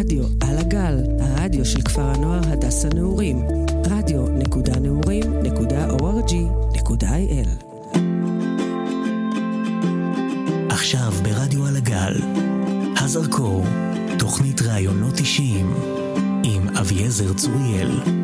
רדיו על הגל, הרדיו של כפר הנוער הדס הנעורים, רדיו.נעורים.org.il עכשיו ברדיו על הגל, הזרקור, תוכנית ראיונות אישיים עם אביעזר צוריאל.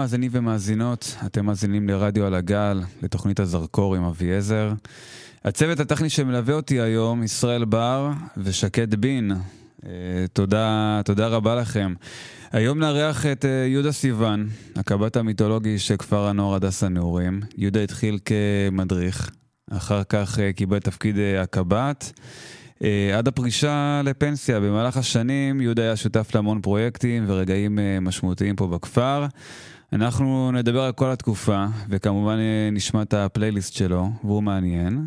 מאזינים ומאזינות, אתם מאזינים לרדיו על הגל, לתוכנית הזרקור עם אביעזר. הצוות הטכני שמלווה אותי היום, ישראל בר ושקד בין. אה, תודה, תודה רבה לכם. היום נארח את אה, יהודה סיוון, הקב"ט המיתולוגי של כפר הנוער הדס הנעורים. יהודה התחיל כמדריך, אחר כך אה, קיבל תפקיד הקב"ט. עד הפרישה לפנסיה, במהלך השנים יהודה היה שותף להמון פרויקטים ורגעים משמעותיים פה בכפר. אנחנו נדבר על כל התקופה, וכמובן נשמע את הפלייליסט שלו, והוא מעניין.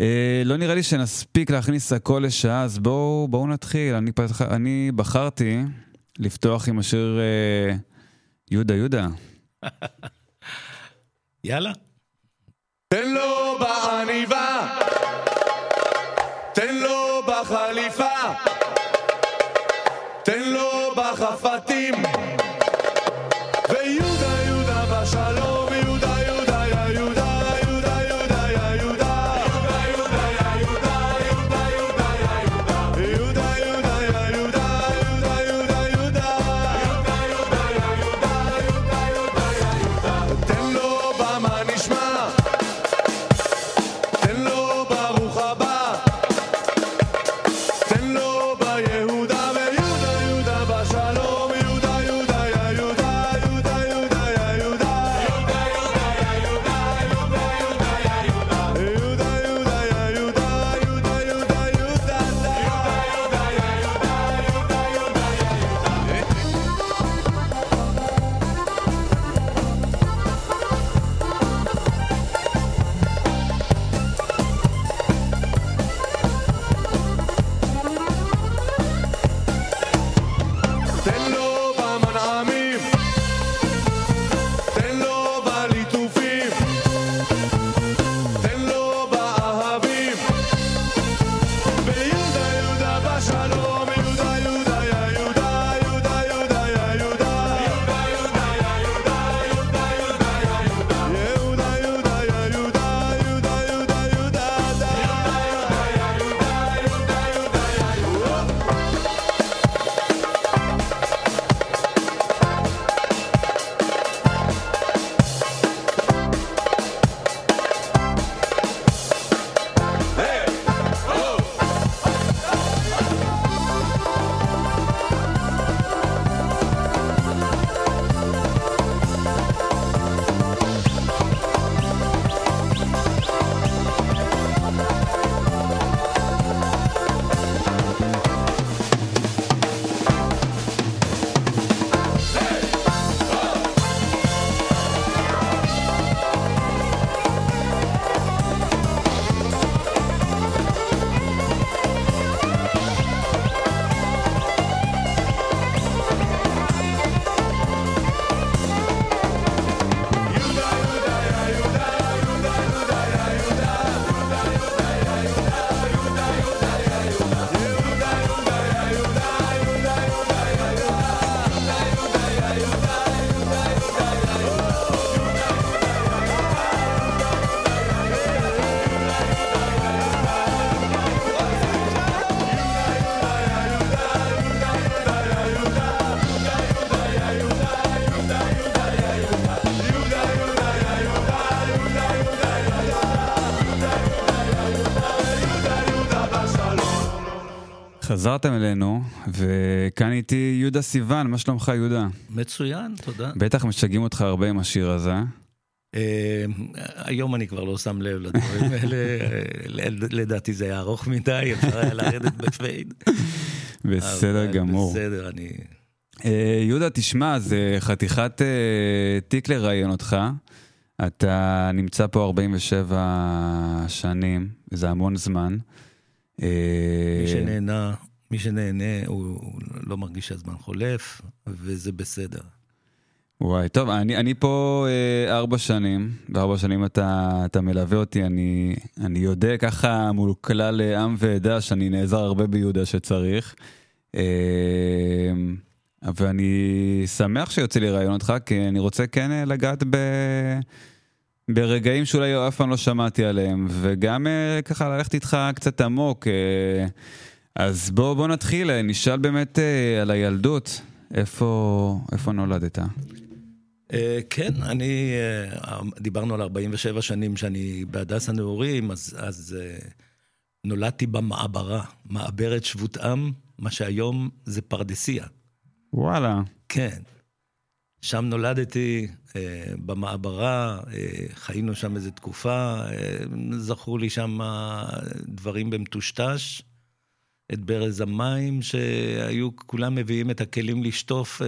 אה, לא נראה לי שנספיק להכניס הכל לשעה, אז בואו בוא נתחיל. אני, פתח, אני בחרתי לפתוח עם השיר אה, יהודה יהודה. יאללה. תן לו בעניבה, חזרתם אלינו, וכאן איתי יהודה סיוון, מה שלומך יהודה? מצוין, תודה. בטח משגעים אותך הרבה עם השיר הזה. אה, היום אני כבר לא שם לב לדברים האלה, אה, לדעתי זה היה ארוך מדי, אפשר היה לרדת בפייד. בסדר גמור. בסדר, אני... אה, יהודה, תשמע, זה חתיכת אה, תיק לראיין אותך. אתה נמצא פה 47 שנים, זה המון זמן. מי שנהנה, מי שנהנה, הוא לא מרגיש שהזמן חולף, וזה בסדר. וואי, טוב, אני, אני פה אה, ארבע שנים, וארבע שנים אתה, אתה מלווה אותי, אני, אני יודע ככה מול כלל אה, עם ועדה שאני נעזר הרבה ביהודה שצריך. אה, ואני שמח שיוצא לי ראיון אותך, כי אני רוצה כן אה, לגעת ב... ברגעים שאולי אף פעם לא שמעתי עליהם, וגם אה, ככה ללכת איתך קצת עמוק. אה, אז בוא, בוא נתחיל, אה, נשאל באמת אה, על הילדות, איפה, איפה נולדת? אה, כן, אני, אה, דיברנו על 47 שנים שאני בהדס הנעורים, אז, אז אה, נולדתי במעברה, מעברת שבות עם, מה שהיום זה פרדסיה. וואלה. כן. שם נולדתי, אה, במעברה, אה, חיינו שם איזו תקופה, אה, זכרו לי שם דברים במטושטש, את ברז המים, שהיו, כולם מביאים את הכלים לשטוף אה,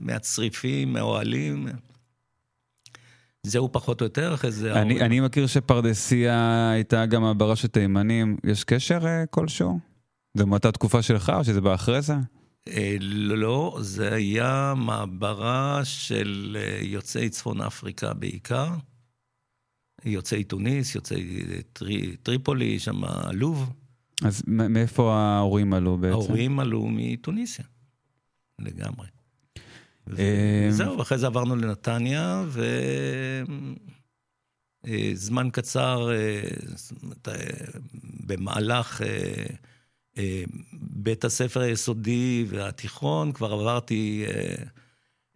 מהצריפים, מהאוהלים. זהו פחות או יותר, אחרי זה... אני, אני מכיר שפרדסיה הייתה גם מעברה של תימנים, יש קשר אה, כלשהו? זה מאותה תקופה שלך או שזה בא אחרי זה? אה, לא, זה היה מעברה של אה, יוצאי צפון אפריקה בעיקר. יוצאי תוניס, יוצאי טרי, טריפולי, שם לוב. אז מאיפה ההורים עלו בעצם? ההורים עלו מתוניסיה, לגמרי. אה, וזהו, אחרי זה עברנו לנתניה, וזמן קצר, אה, אומרת, אה, במהלך בית הספר היסודי והתיכון, כבר עברתי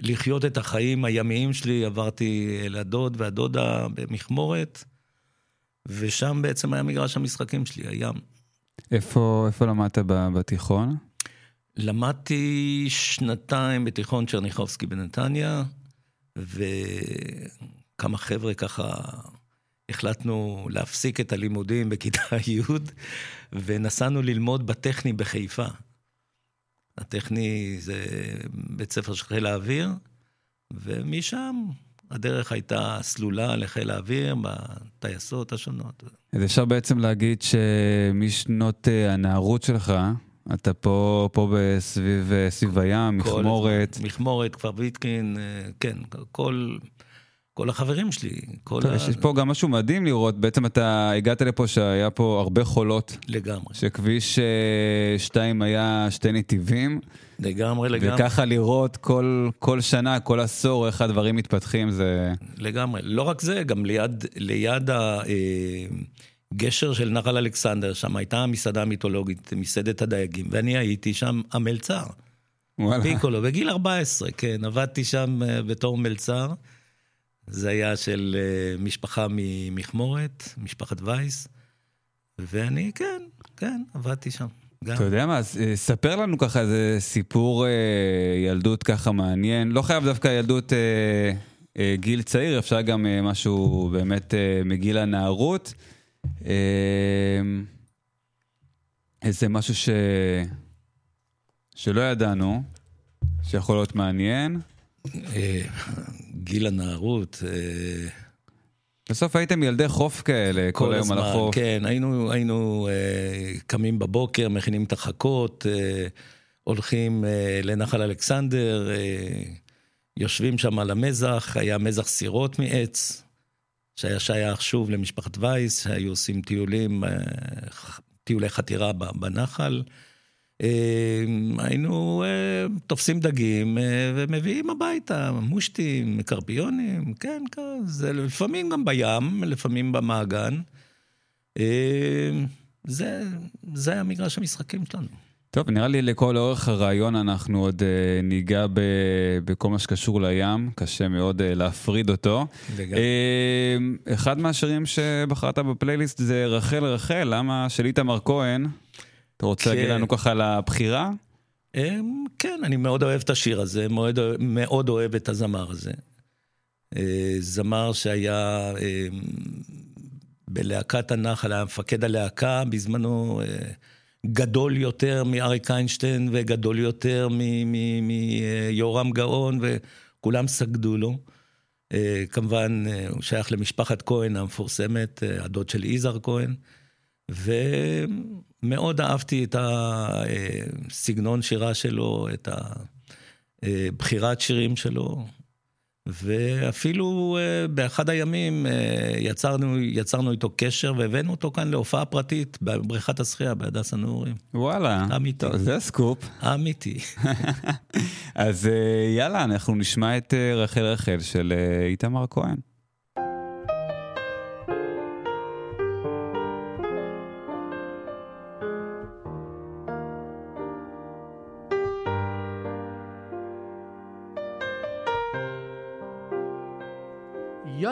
לחיות את החיים הימיים שלי, עברתי לדוד והדודה במכמורת, ושם בעצם היה מגרש המשחקים שלי, הים. איפה, איפה למדת בתיכון? למדתי שנתיים בתיכון צ'רניחובסקי בנתניה, וכמה חבר'ה ככה החלטנו להפסיק את הלימודים בכיתה י', ונסענו ללמוד בטכני בחיפה. הטכני זה בית ספר של חיל האוויר, ומשם הדרך הייתה סלולה לחיל האוויר בטייסות השונות. אז אפשר בעצם להגיד שמשנות אה, הנערות שלך, אתה פה, פה בסביב אה, סביב הים, מכמורת. מכמורת, כפר ויטקין, אה, כן, כל, כל החברים שלי, כל טוב, ה... יש פה גם משהו מדהים לראות, בעצם אתה הגעת לפה שהיה פה הרבה חולות, לגמרי, שכביש 2 היה שתי נתיבים, לגמרי, לגמרי, וככה לראות כל, כל שנה, כל עשור, איך הדברים מתפתחים, זה... לגמרי. לא רק זה, גם ליד, ליד הגשר של נחל אלכסנדר, שם הייתה מסעדה מיתולוגית, מסעדת הדייגים, ואני הייתי שם המלצר. וואלה. פיקולו, בגיל 14, כן, עבדתי שם אה, בתור מלצר. זה היה של אה, משפחה ממכמורת, משפחת וייס, ואני, כן, כן, עבדתי שם. גם. אתה יודע מה, אה, ספר לנו ככה איזה סיפור אה, ילדות ככה מעניין, לא חייב דווקא ילדות אה, אה, גיל צעיר, אפשר גם אה, משהו באמת אה, מגיל הנערות. אה, איזה משהו ש... שלא ידענו, שיכול להיות מעניין. גיל הנערות, אה, בסוף הייתם ילדי חוף כאלה, כל, היום על החוף. כן, היינו, היינו אה, קמים בבוקר, מכינים את החכות, אה, הולכים אה, לנחל אלכסנדר, אה, יושבים שם על המזח, היה מזח סירות מעץ, שהיה שייך שוב למשפחת וייס, שהיו עושים טיולים, אה, טיולי חתירה בנחל. אה, היינו אה, תופסים דגים אה, ומביאים הביתה, מושטים, קרפיונים, כן, כזה, לפעמים גם בים, לפעמים במעגן. אה, זה, זה היה מגרש המשחקים שלנו. טוב, נראה לי לכל אורך הרעיון אנחנו עוד אה, ניגע ב, בכל מה שקשור לים, קשה מאוד אה, להפריד אותו. לגמרי. אה, אחד מהשירים שבחרת בפלייליסט זה רחל רחל, למה של איתמר כהן? אתה רוצה כן. להגיד לנו ככה על הבחירה? אמ, כן, אני מאוד אוהב את השיר הזה, מאוד, מאוד אוהב את הזמר הזה. אה, זמר שהיה אה, בלהקת הנחל, היה מפקד הלהקה בזמנו, גדול יותר מאריק איינשטיין וגדול יותר מיורם גאון, וכולם סגדו לו. כמובן, הוא שייך למשפחת כהן המפורסמת, הדוד של יזהר כהן. ומאוד אהבתי את הסגנון שירה שלו, את הבחירת שירים שלו. ואפילו uh, באחד הימים uh, יצרנו, יצרנו איתו קשר והבאנו אותו כאן להופעה פרטית בבריכת השחייה בהדס הנעורים. וואלה. אמיתי. טוב, זה סקופ. אמיתי. אז uh, יאללה, אנחנו נשמע את רחל רחל של איתמר כהן.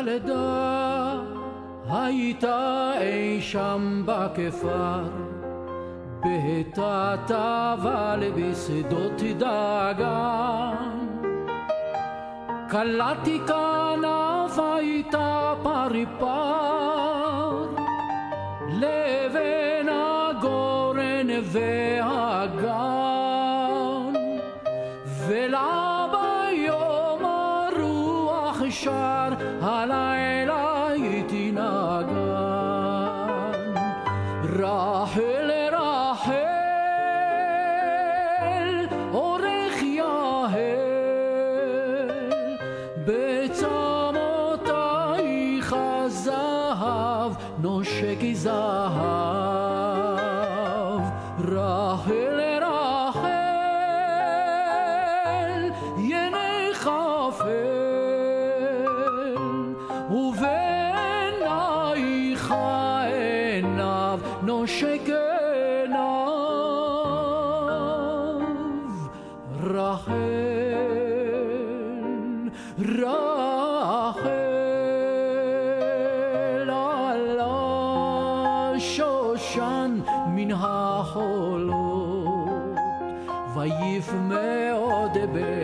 ילדה הייתה אי שם בכפר בהיתה אבל בשדות דגן קלעתי כנף הייתה פריפר לבין הגורן והגן ולה ביום הרוח שר מאוד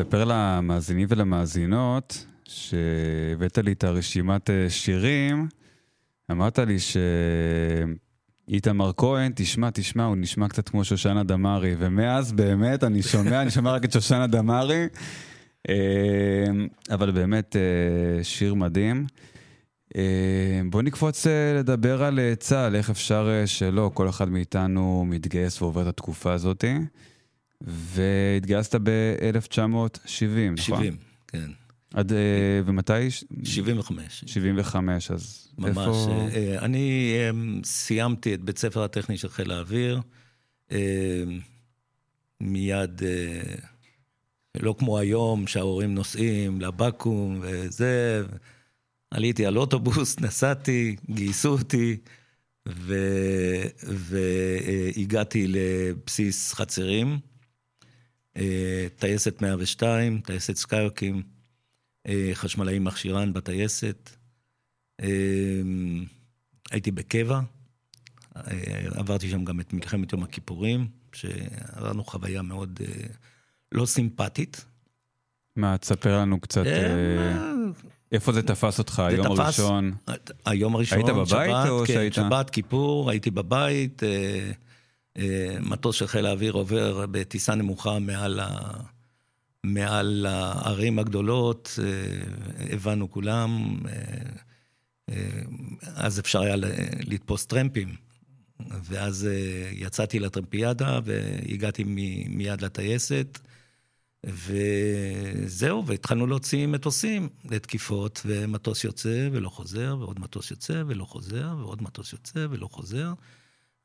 אספר למאזינים ולמאזינות שהבאת לי את הרשימת אה, שירים, אמרת לי שאיתמר כהן, תשמע, תשמע, הוא נשמע קצת כמו שושנה דמארי, ומאז באמת אני שומע, אני שומע רק את שושנה דמארי, אה, אבל באמת אה, שיר מדהים. בוא נקפוץ לדבר על צה"ל, איך אפשר שלא, כל אחד מאיתנו מתגייס ועובר את התקופה הזאת. והתגייסת ב-1970, נכון? 70, כן. עד, אה, ומתי? 75. 75, אז ממש. איפה... אה, אני אה, סיימתי את בית ספר הטכני של חיל האוויר. מיד, לא כמו היום, שההורים נוסעים לבקו"ם וזה. עליתי על אוטובוס, נסעתי, גייסו אותי, ו- והגעתי לבסיס חצרים, טייסת 102, טייסת סקיוקים, אה, חשמלאי מכשירן בטייסת. אה, הייתי בקבע, אה, עברתי שם גם את מלחמת יום הכיפורים, שעברנו חוויה מאוד אה, לא סימפטית. מה, תספר לנו קצת, אה, אה, איפה זה תפס אותך, זה היום תפס- הראשון? היום הראשון, היית בבית שבת, או כן, שהיית- שבת, כיפור, הייתי בבית. אה, אה, מטוס של חיל האוויר עובר בטיסה נמוכה מעל, ה... מעל הערים הגדולות, אה, הבנו כולם. אה, אה, אז אפשר היה לתפוס טרמפים. ואז אה, יצאתי לטרמפיאדה והגעתי מ- מיד לטייסת. וזהו, והתחלנו להוציא מטוסים לתקיפות, ומטוס יוצא ולא חוזר, ועוד מטוס יוצא ולא חוזר, ועוד מטוס יוצא ולא חוזר,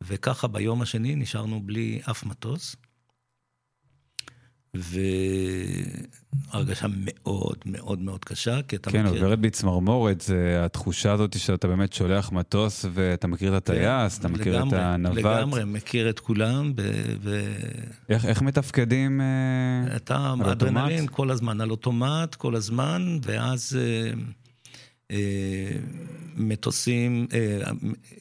וככה ביום השני נשארנו בלי אף מטוס. והרגשה מאוד מאוד מאוד קשה, כי אתה כן, מכיר... עוברת בי צמרמורת, זה התחושה הזאת שאתה באמת שולח מטוס ואתה מכיר את הטייס, אתה מכיר את לגמרי, הנווט. לגמרי, מכיר את כולם, ו- ו... איך איך מתפקדים אה, אתה על אדרנלין אוטומט? כל הזמן, על אוטומט כל הזמן, ואז אה, מטוסים, אה,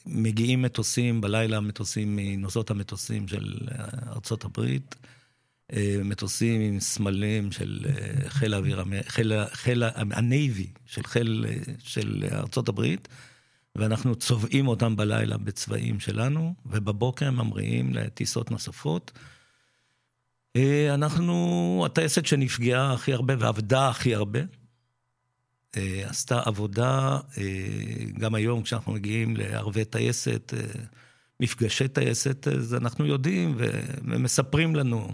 מגיעים מטוסים, בלילה מטוסים מנוסעות המטוסים של ארצות הברית, אה, מטוסים עם סמלים של אה, חיל האוויר, חיל, חיל, הנייבי של חיל, אה, של ארצות הברית, ואנחנו צובעים אותם בלילה בצבעים שלנו, ובבוקר הם ממריאים לטיסות נוספות. אה, אנחנו, הטייסת שנפגעה הכי הרבה ועבדה הכי הרבה, אה, עשתה עבודה, אה, גם היום כשאנחנו מגיעים לערבי טייסת, אה, מפגשי טייסת, אז אנחנו יודעים ומספרים לנו,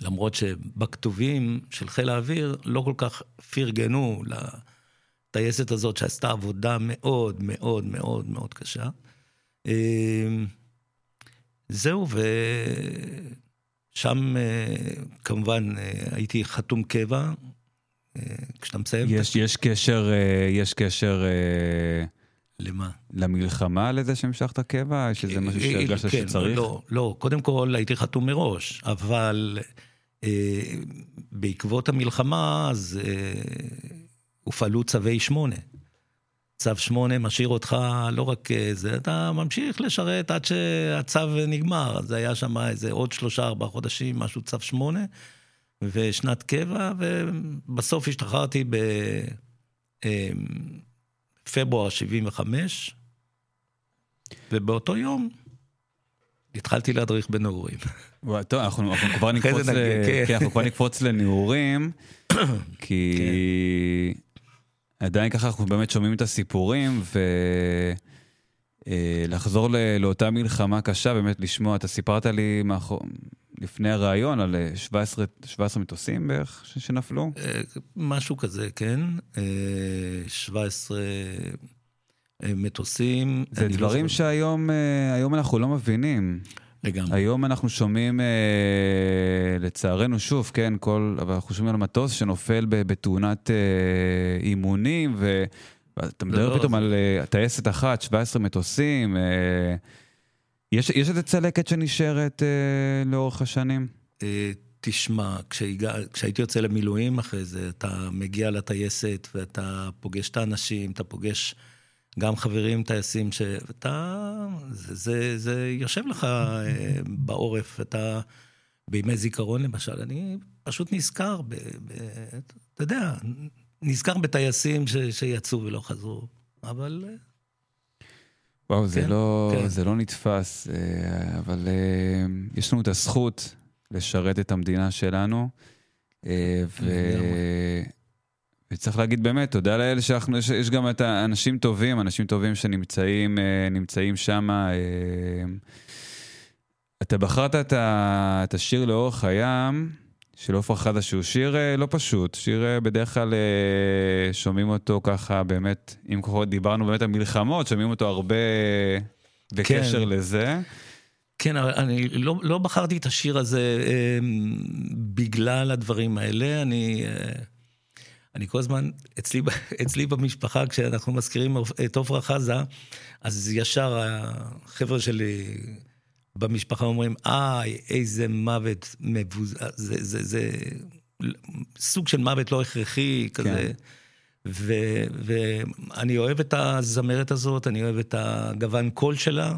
למרות שבכתובים של חיל האוויר לא כל כך פרגנו לטייסת הזאת שעשתה עבודה מאוד מאוד מאוד מאוד קשה. אה, זהו, ושם אה, כמובן אה, הייתי חתום קבע. אה, כשאתה מסיים... יש יש קשר, אה, יש קשר אה, למה? למלחמה לזה שהמשכת קבע? יש איזה משהו שהרגשת כן, שצריך? לא, לא, קודם כל הייתי חתום מראש, אבל אה, בעקבות המלחמה אז אה, הופעלו צווי שמונה. צו שמונה משאיר אותך לא רק אה, זה, אתה ממשיך לשרת עד שהצו נגמר. אז היה שם איזה עוד שלושה, ארבעה חודשים, משהו צו שמונה, ושנת קבע, ובסוף השתחררתי בפברואר 75, ובאותו יום התחלתי להדריך בנעורים. טוב, אנחנו, אנחנו כבר נקפוץ, ל... כן. כן, אנחנו כבר נקפוץ לנעורים, כי עדיין ככה אנחנו באמת שומעים את הסיפורים, ולחזור ל... לאותה מלחמה קשה, באמת לשמוע, אתה סיפרת לי מאחור... לפני הראיון על אה, 17, 17 מטוסים בערך. שנפלו. אה, משהו כזה, כן. אה, 17 אה, מטוסים. זה לא דברים זוכר- שהיום אה, היום אנחנו לא מבינים. לגמרי. היום אנחנו שומעים, אה, לצערנו שוב, כן, כל, אבל אנחנו שומעים על מטוס שנופל בתאונת אה, אימונים, ואתה מדבר לא, פתאום על אה, טייסת אחת, 17 מטוסים. אה, יש, יש איזה צלקת שנשארת אה, לאורך השנים? אה, תשמע, כשהגע, כשהייתי יוצא למילואים אחרי זה, אתה מגיע לטייסת ואתה פוגש את האנשים, אתה פוגש גם חברים טייסים, שאתה... זה, זה, זה יושב לך אה, בעורף, אתה בימי זיכרון למשל, אני פשוט נזכר, ב, ב, אתה יודע, נזכר בטייסים ש, שיצאו ולא חזרו, אבל... אה, וואו, זה, כן, לא, כן. זה לא נתפס, אה, אבל אה, יש לנו את הזכות לשרת את המדינה שלנו, ו... לגמרי. וצריך להגיד באמת, תודה לאל שאנחנו, יש, יש גם את האנשים טובים, אנשים טובים שנמצאים נמצאים שם. אתה בחרת את, ה, את השיר לאורך הים של עופרה חזה, שהוא שיר אה, לא פשוט, שיר אה, בדרך כלל אה, שומעים אותו ככה באמת, אם כבר דיברנו באמת על מלחמות, שומעים אותו הרבה בקשר כן. לזה. כן, אני לא, לא בחרתי את השיר הזה אה, בגלל הדברים האלה. אני, אה, אני כל הזמן, אצלי, אצלי במשפחה, כשאנחנו מזכירים את עופרה חזה, אז ישר החבר'ה שלי במשפחה אומרים, איי, איזה מוות מבוז... זה, זה, זה סוג של מוות לא הכרחי, כזה. ו- ואני אוהב את הזמרת הזאת, אני אוהב את הגוון קול שלה.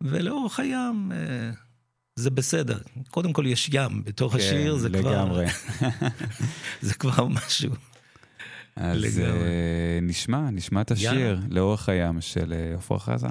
ולאורך הים אה, זה בסדר. קודם כל יש ים בתוך השיר, זה כבר, כן, לגמרי. זה כבר משהו. אז לגמרי. אה, נשמע, נשמע את השיר יאללה. לאורך הים של אה, עופרה חזה.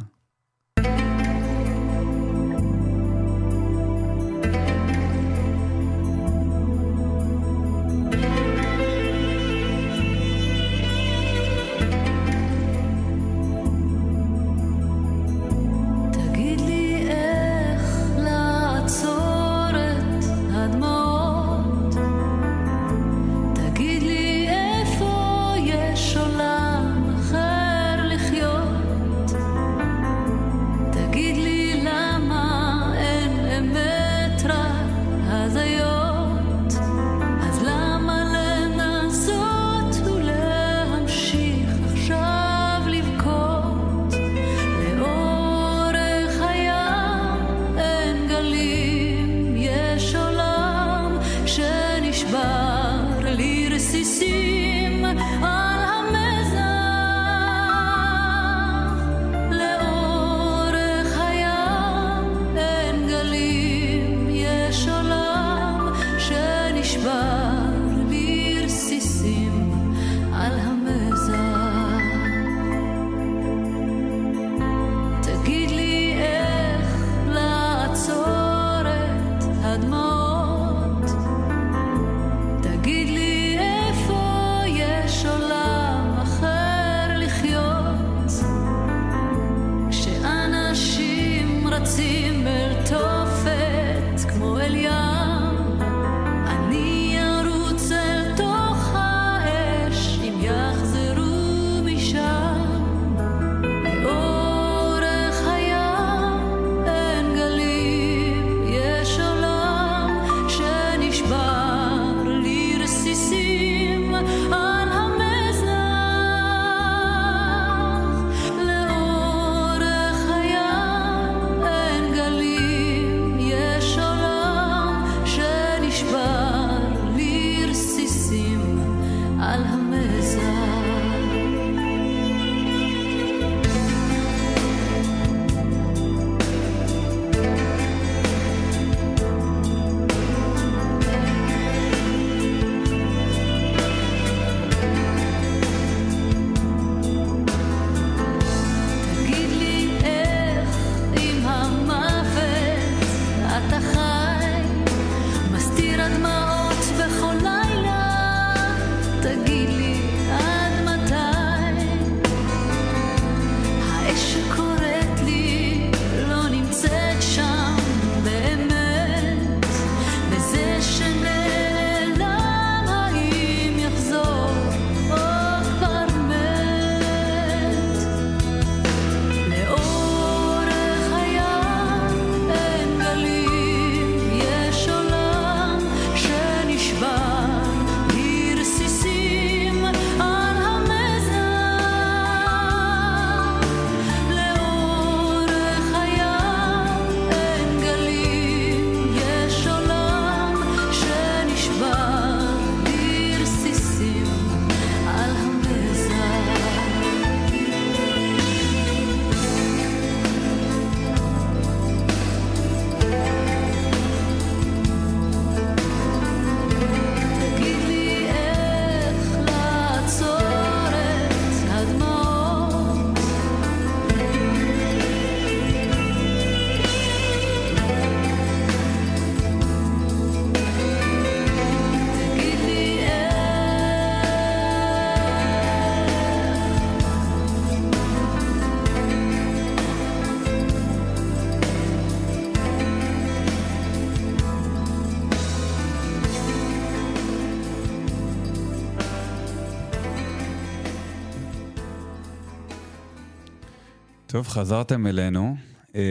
טוב, חזרתם אלינו. אה,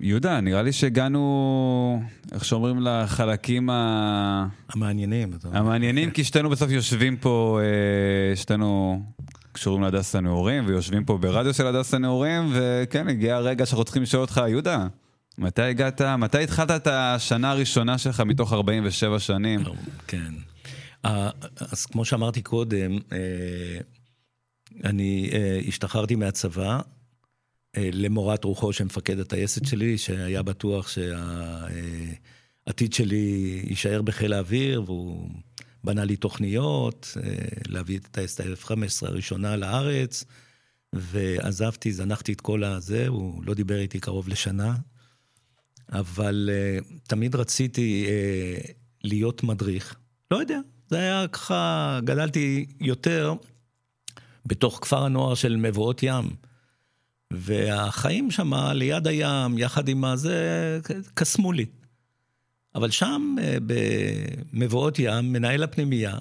יהודה, נראה לי שהגענו, איך שאומרים, לחלקים ה... המעניינים. המעניינים, כי שתינו בסוף יושבים פה, אה, שתינו קשורים להדס הנעורים, ויושבים פה ברדיו של הדס הנעורים, וכן, הגיע הרגע שאנחנו צריכים לשאול אותך, יהודה, מתי הגעת, מתי התחלת את השנה הראשונה שלך מתוך 47 שנים? כן. אה, אז כמו שאמרתי קודם, אה, אני אה, השתחררתי מהצבא אה, למורת רוחו של מפקד הטייסת שלי, שהיה בטוח שהעתיד שלי יישאר בחיל האוויר, והוא בנה לי תוכניות, אה, להביא את הטייסת ה-1015 הראשונה לארץ, ועזבתי, זנחתי את כל הזה, הוא לא דיבר איתי קרוב לשנה, אבל אה, תמיד רציתי אה, להיות מדריך. לא יודע, זה היה ככה, גדלתי יותר בתוך כפר הנוער של מבואות ים. והחיים שם ליד הים, יחד עם הזה, קסמו לי. אבל שם, אה, במבואות ים, מנהל הפנימייה,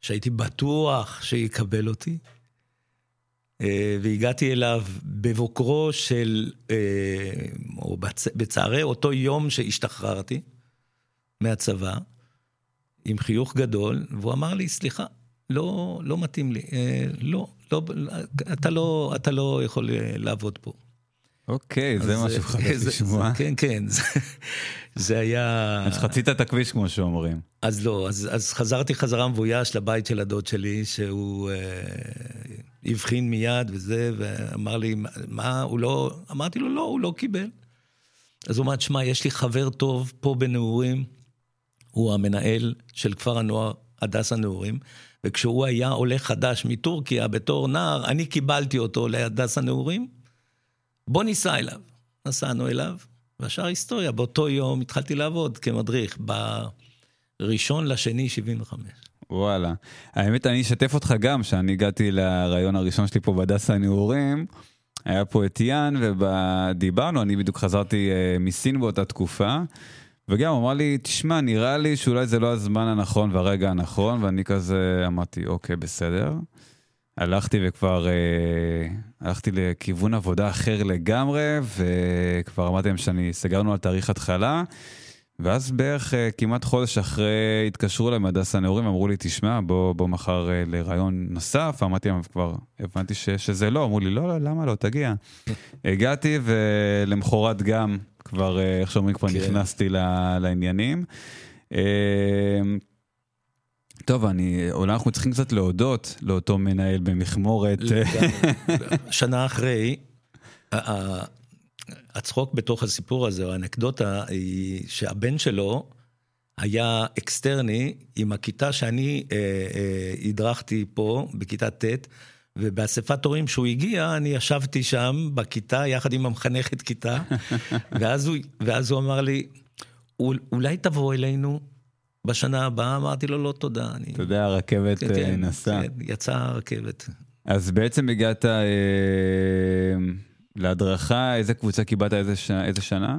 שהייתי בטוח שיקבל אותי, אה, והגעתי אליו בבוקרו של, אה, או בצ- בצהרי אותו יום שהשתחררתי מהצבא, עם חיוך גדול, והוא אמר לי, סליחה, לא, לא מתאים לי, אה, לא, לא, אתה לא, אתה לא יכול אה, לעבוד פה. אוקיי, זה מה אה, זה- לשמוע. כן, כן, זה, זה היה... אז חצית את הכביש, כמו שאומרים. אז לא, אז, אז חזרתי חזרה מבויש לבית של הדוד שלי, שהוא אה, הבחין מיד וזה, ואמר לי, "מה- הוא לא... אמרתי לו, לא, הוא לא קיבל. אז הוא אמר, שמע, יש לי חבר טוב פה בנעורים, הוא המנהל של כפר הנוער הדס הנעורים, וכשהוא היה עולה חדש מטורקיה בתור נער, אני קיבלתי אותו להדס הנעורים, בוא ניסע אליו. נסענו אליו, והשאר היסטוריה. באותו יום התחלתי לעבוד כמדריך, בראשון לשני 75. וואלה. האמת, אני אשתף אותך גם, שאני הגעתי לרעיון הראשון שלי פה בהדסה הנעורים. היה פה את יאן, ודיברנו, אני בדיוק חזרתי אה, מסין באותה תקופה. וגם אמר לי, תשמע, נראה לי שאולי זה לא הזמן הנכון והרגע הנכון, ואני כזה אמרתי, אוקיי, בסדר. הלכתי וכבר, אה, הלכתי לכיוון עבודה אחר לגמרי, וכבר אמרתי להם שאני, סגרנו על תאריך התחלה, ואז בערך אה, כמעט חודש אחרי התקשרו אליי מהדס הנעורים, אמרו לי, תשמע, בוא, בוא מחר אה, לראיון נוסף, אמרתי להם, כבר הבנתי ש, שזה לא, אמרו לי, לא, לא, למה לא, תגיע. הגעתי, ולמחרת גם, כבר, אה, איך שאומרים, כבר כן. נכנסתי ל- לעניינים. אה, טוב, אני, אולי אנחנו צריכים קצת להודות לאותו מנהל במכמורת. שנה אחרי, הצחוק בתוך הסיפור הזה, או האנקדוטה, היא שהבן שלו היה אקסטרני עם הכיתה שאני אה, אה, הדרכתי פה, בכיתה ט', ובאספת הורים שהוא הגיע, אני ישבתי שם בכיתה יחד עם המחנכת כיתה, ואז הוא, ואז הוא אמר לי, "אול- אולי תבוא אלינו בשנה הבאה? אמרתי לו, לא תודה. אני... אתה יודע, הרכבת כן, אה, כן, נסעה. כן, יצאה הרכבת. אז בעצם הגעת אה, להדרכה, איזה קבוצה קיבלת, איזה, ש... איזה שנה?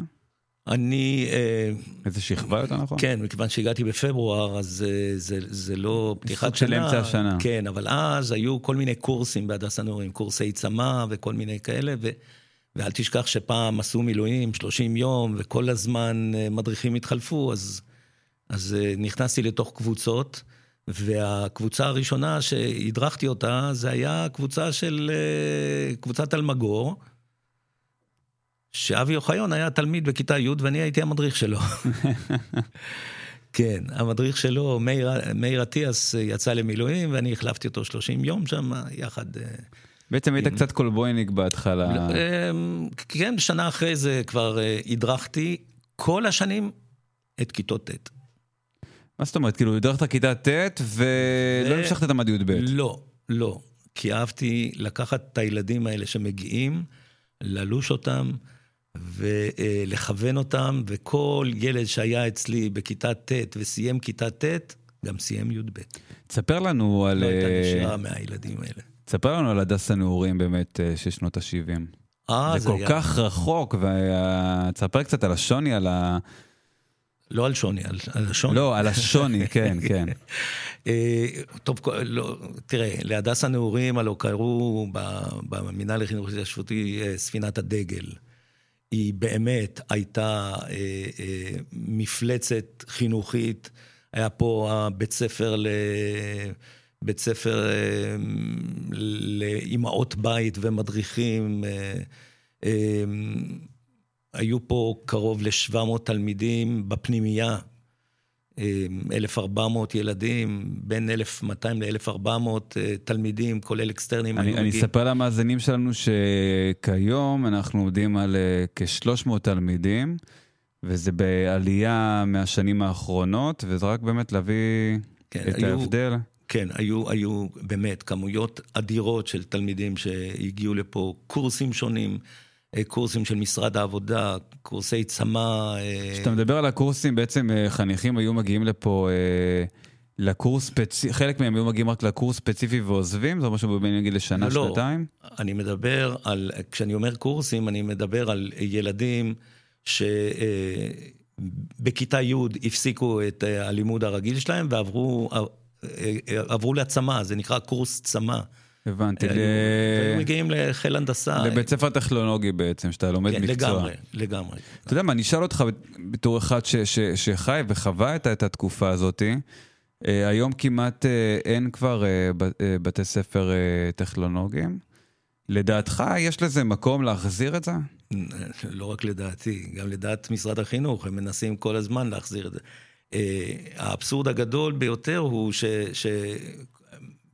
אני, אה, איזה שכבה יותר נכון? כן, מכיוון שהגעתי בפברואר, אז אה, זה, זה לא פתיחת של שנה. אמצע השנה. כן, אבל אז היו כל מיני קורסים בהדסה נעורים, קורסי צמא וכל מיני כאלה, ו, ואל תשכח שפעם עשו מילואים 30 יום, וכל הזמן אה, מדריכים התחלפו, אז, אז נכנסתי לתוך קבוצות. והקבוצה הראשונה שהדרכתי אותה, זה היה קבוצה של, קבוצת אלמגור, שאבי אוחיון היה תלמיד בכיתה י' ואני הייתי המדריך שלו. כן, המדריך שלו, מאיר מאיר אטיאס, יצא למילואים ואני החלפתי אותו 30 יום שם, יחד... אה, בעצם היית קצת קולבויניק בהתחלה. אמ, כן, שנה אחרי זה כבר אה, הדרכתי כל השנים את כיתות ט'. מה זאת אומרת? כאילו, הדרכת כיתה ט' ולא ו- המשכת את המד י"ב. לא, לא. כי אהבתי לקחת את הילדים האלה שמגיעים, ללוש אותם ולכוון אותם, וכל ילד שהיה אצלי בכיתה ט' וסיים כיתה ט', גם סיים י"ב. תספר לנו על... לא הייתה אה, נשירה מהילדים האלה. תספר לנו על הדס הנעורים באמת אה, של שנות ה-70. אה, זה כל היה- כך רחוק, ותספר קצת על השוני, על ה... לא על שוני, על, על השוני. לא, על השוני, כן, כן. אה, טוב, כל- לא, תראה, להדסה נעורים הלא קראו במינהל לחינוך התיישבותי אה, ספינת הדגל. היא באמת הייתה אה, אה, מפלצת חינוכית. היה פה הבית ספר ל... בית ספר אה, לאימהות בית ומדריכים. אה, אה, היו פה קרוב ל-700 תלמידים בפנימייה. 1,400 ילדים, בין 1,200 ל-1,400 תלמידים, כולל אקסטרנים. אני, אני. אספר למאזינים שלנו שכיום אנחנו עומדים על אה, כ-300 תלמידים, וזה בעלייה מהשנים האחרונות, וזה רק באמת להביא כן, את היו- ההבדל. כן, היו, היו באמת כמויות אדירות של תלמידים שהגיעו לפה, קורסים שונים, אה, קורסים של משרד העבודה, קורסי צמא. אה, כשאתה מדבר על הקורסים, בעצם אה, חניכים היו מגיעים לפה אה, לקורס ספציפי, חלק מהם היו מגיעים רק לקורס ספציפי ועוזבים? זה שהם בין נגיד לשנה, לא, לא. שנתיים? אני מדבר על, כשאני אומר קורסים, אני מדבר על ילדים שבכיתה י' הפסיקו את אה, הלימוד הרגיל שלהם ועברו אה, אה, עברו להצמא, זה נקרא קורס צמא. הבנתי. היו- מגיעים לחיל הנדסה. לבית ספר טכנולוגי בעצם, שאתה לומד כן, מקצוע. לגמרי, לגמרי. אתה יודע מה, אני אשאל אותך בתור אחד שחי וחווה את, התקופה הזאת. אה, היום כמעט אה, אין כבר אה, בתי ספר טכנולוגיים. לדעתך, יש לזה מקום להחזיר את זה? לא רק לדעתי, גם לדעת משרד החינוך, הם מנסים כל הזמן להחזיר את זה. האבסורד הגדול ביותר הוא ש...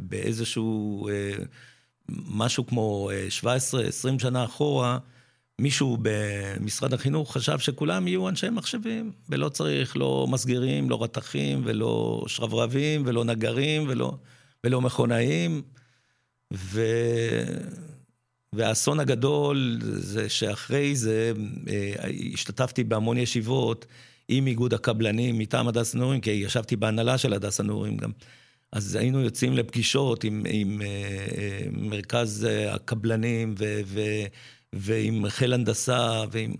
שבאיזשהו אה, משהו כמו אה, 17-20 שנה אחורה, מישהו במשרד החינוך חשב שכולם יהיו אנשי מחשבים, ולא צריך לא מסגרים, לא רתכים, ולא שרברבים, ולא נגרים, ולא, ולא מכונאים. ו... והאסון הגדול זה שאחרי זה אה, השתתפתי בהמון ישיבות עם איגוד הקבלנים מטעם הדס נעורים, כי ישבתי בהנהלה של הדס הנעורים גם. אז היינו יוצאים לפגישות עם, עם אה, אה, מרכז אה, הקבלנים ו, ו, ועם חיל הנדסה, ועם,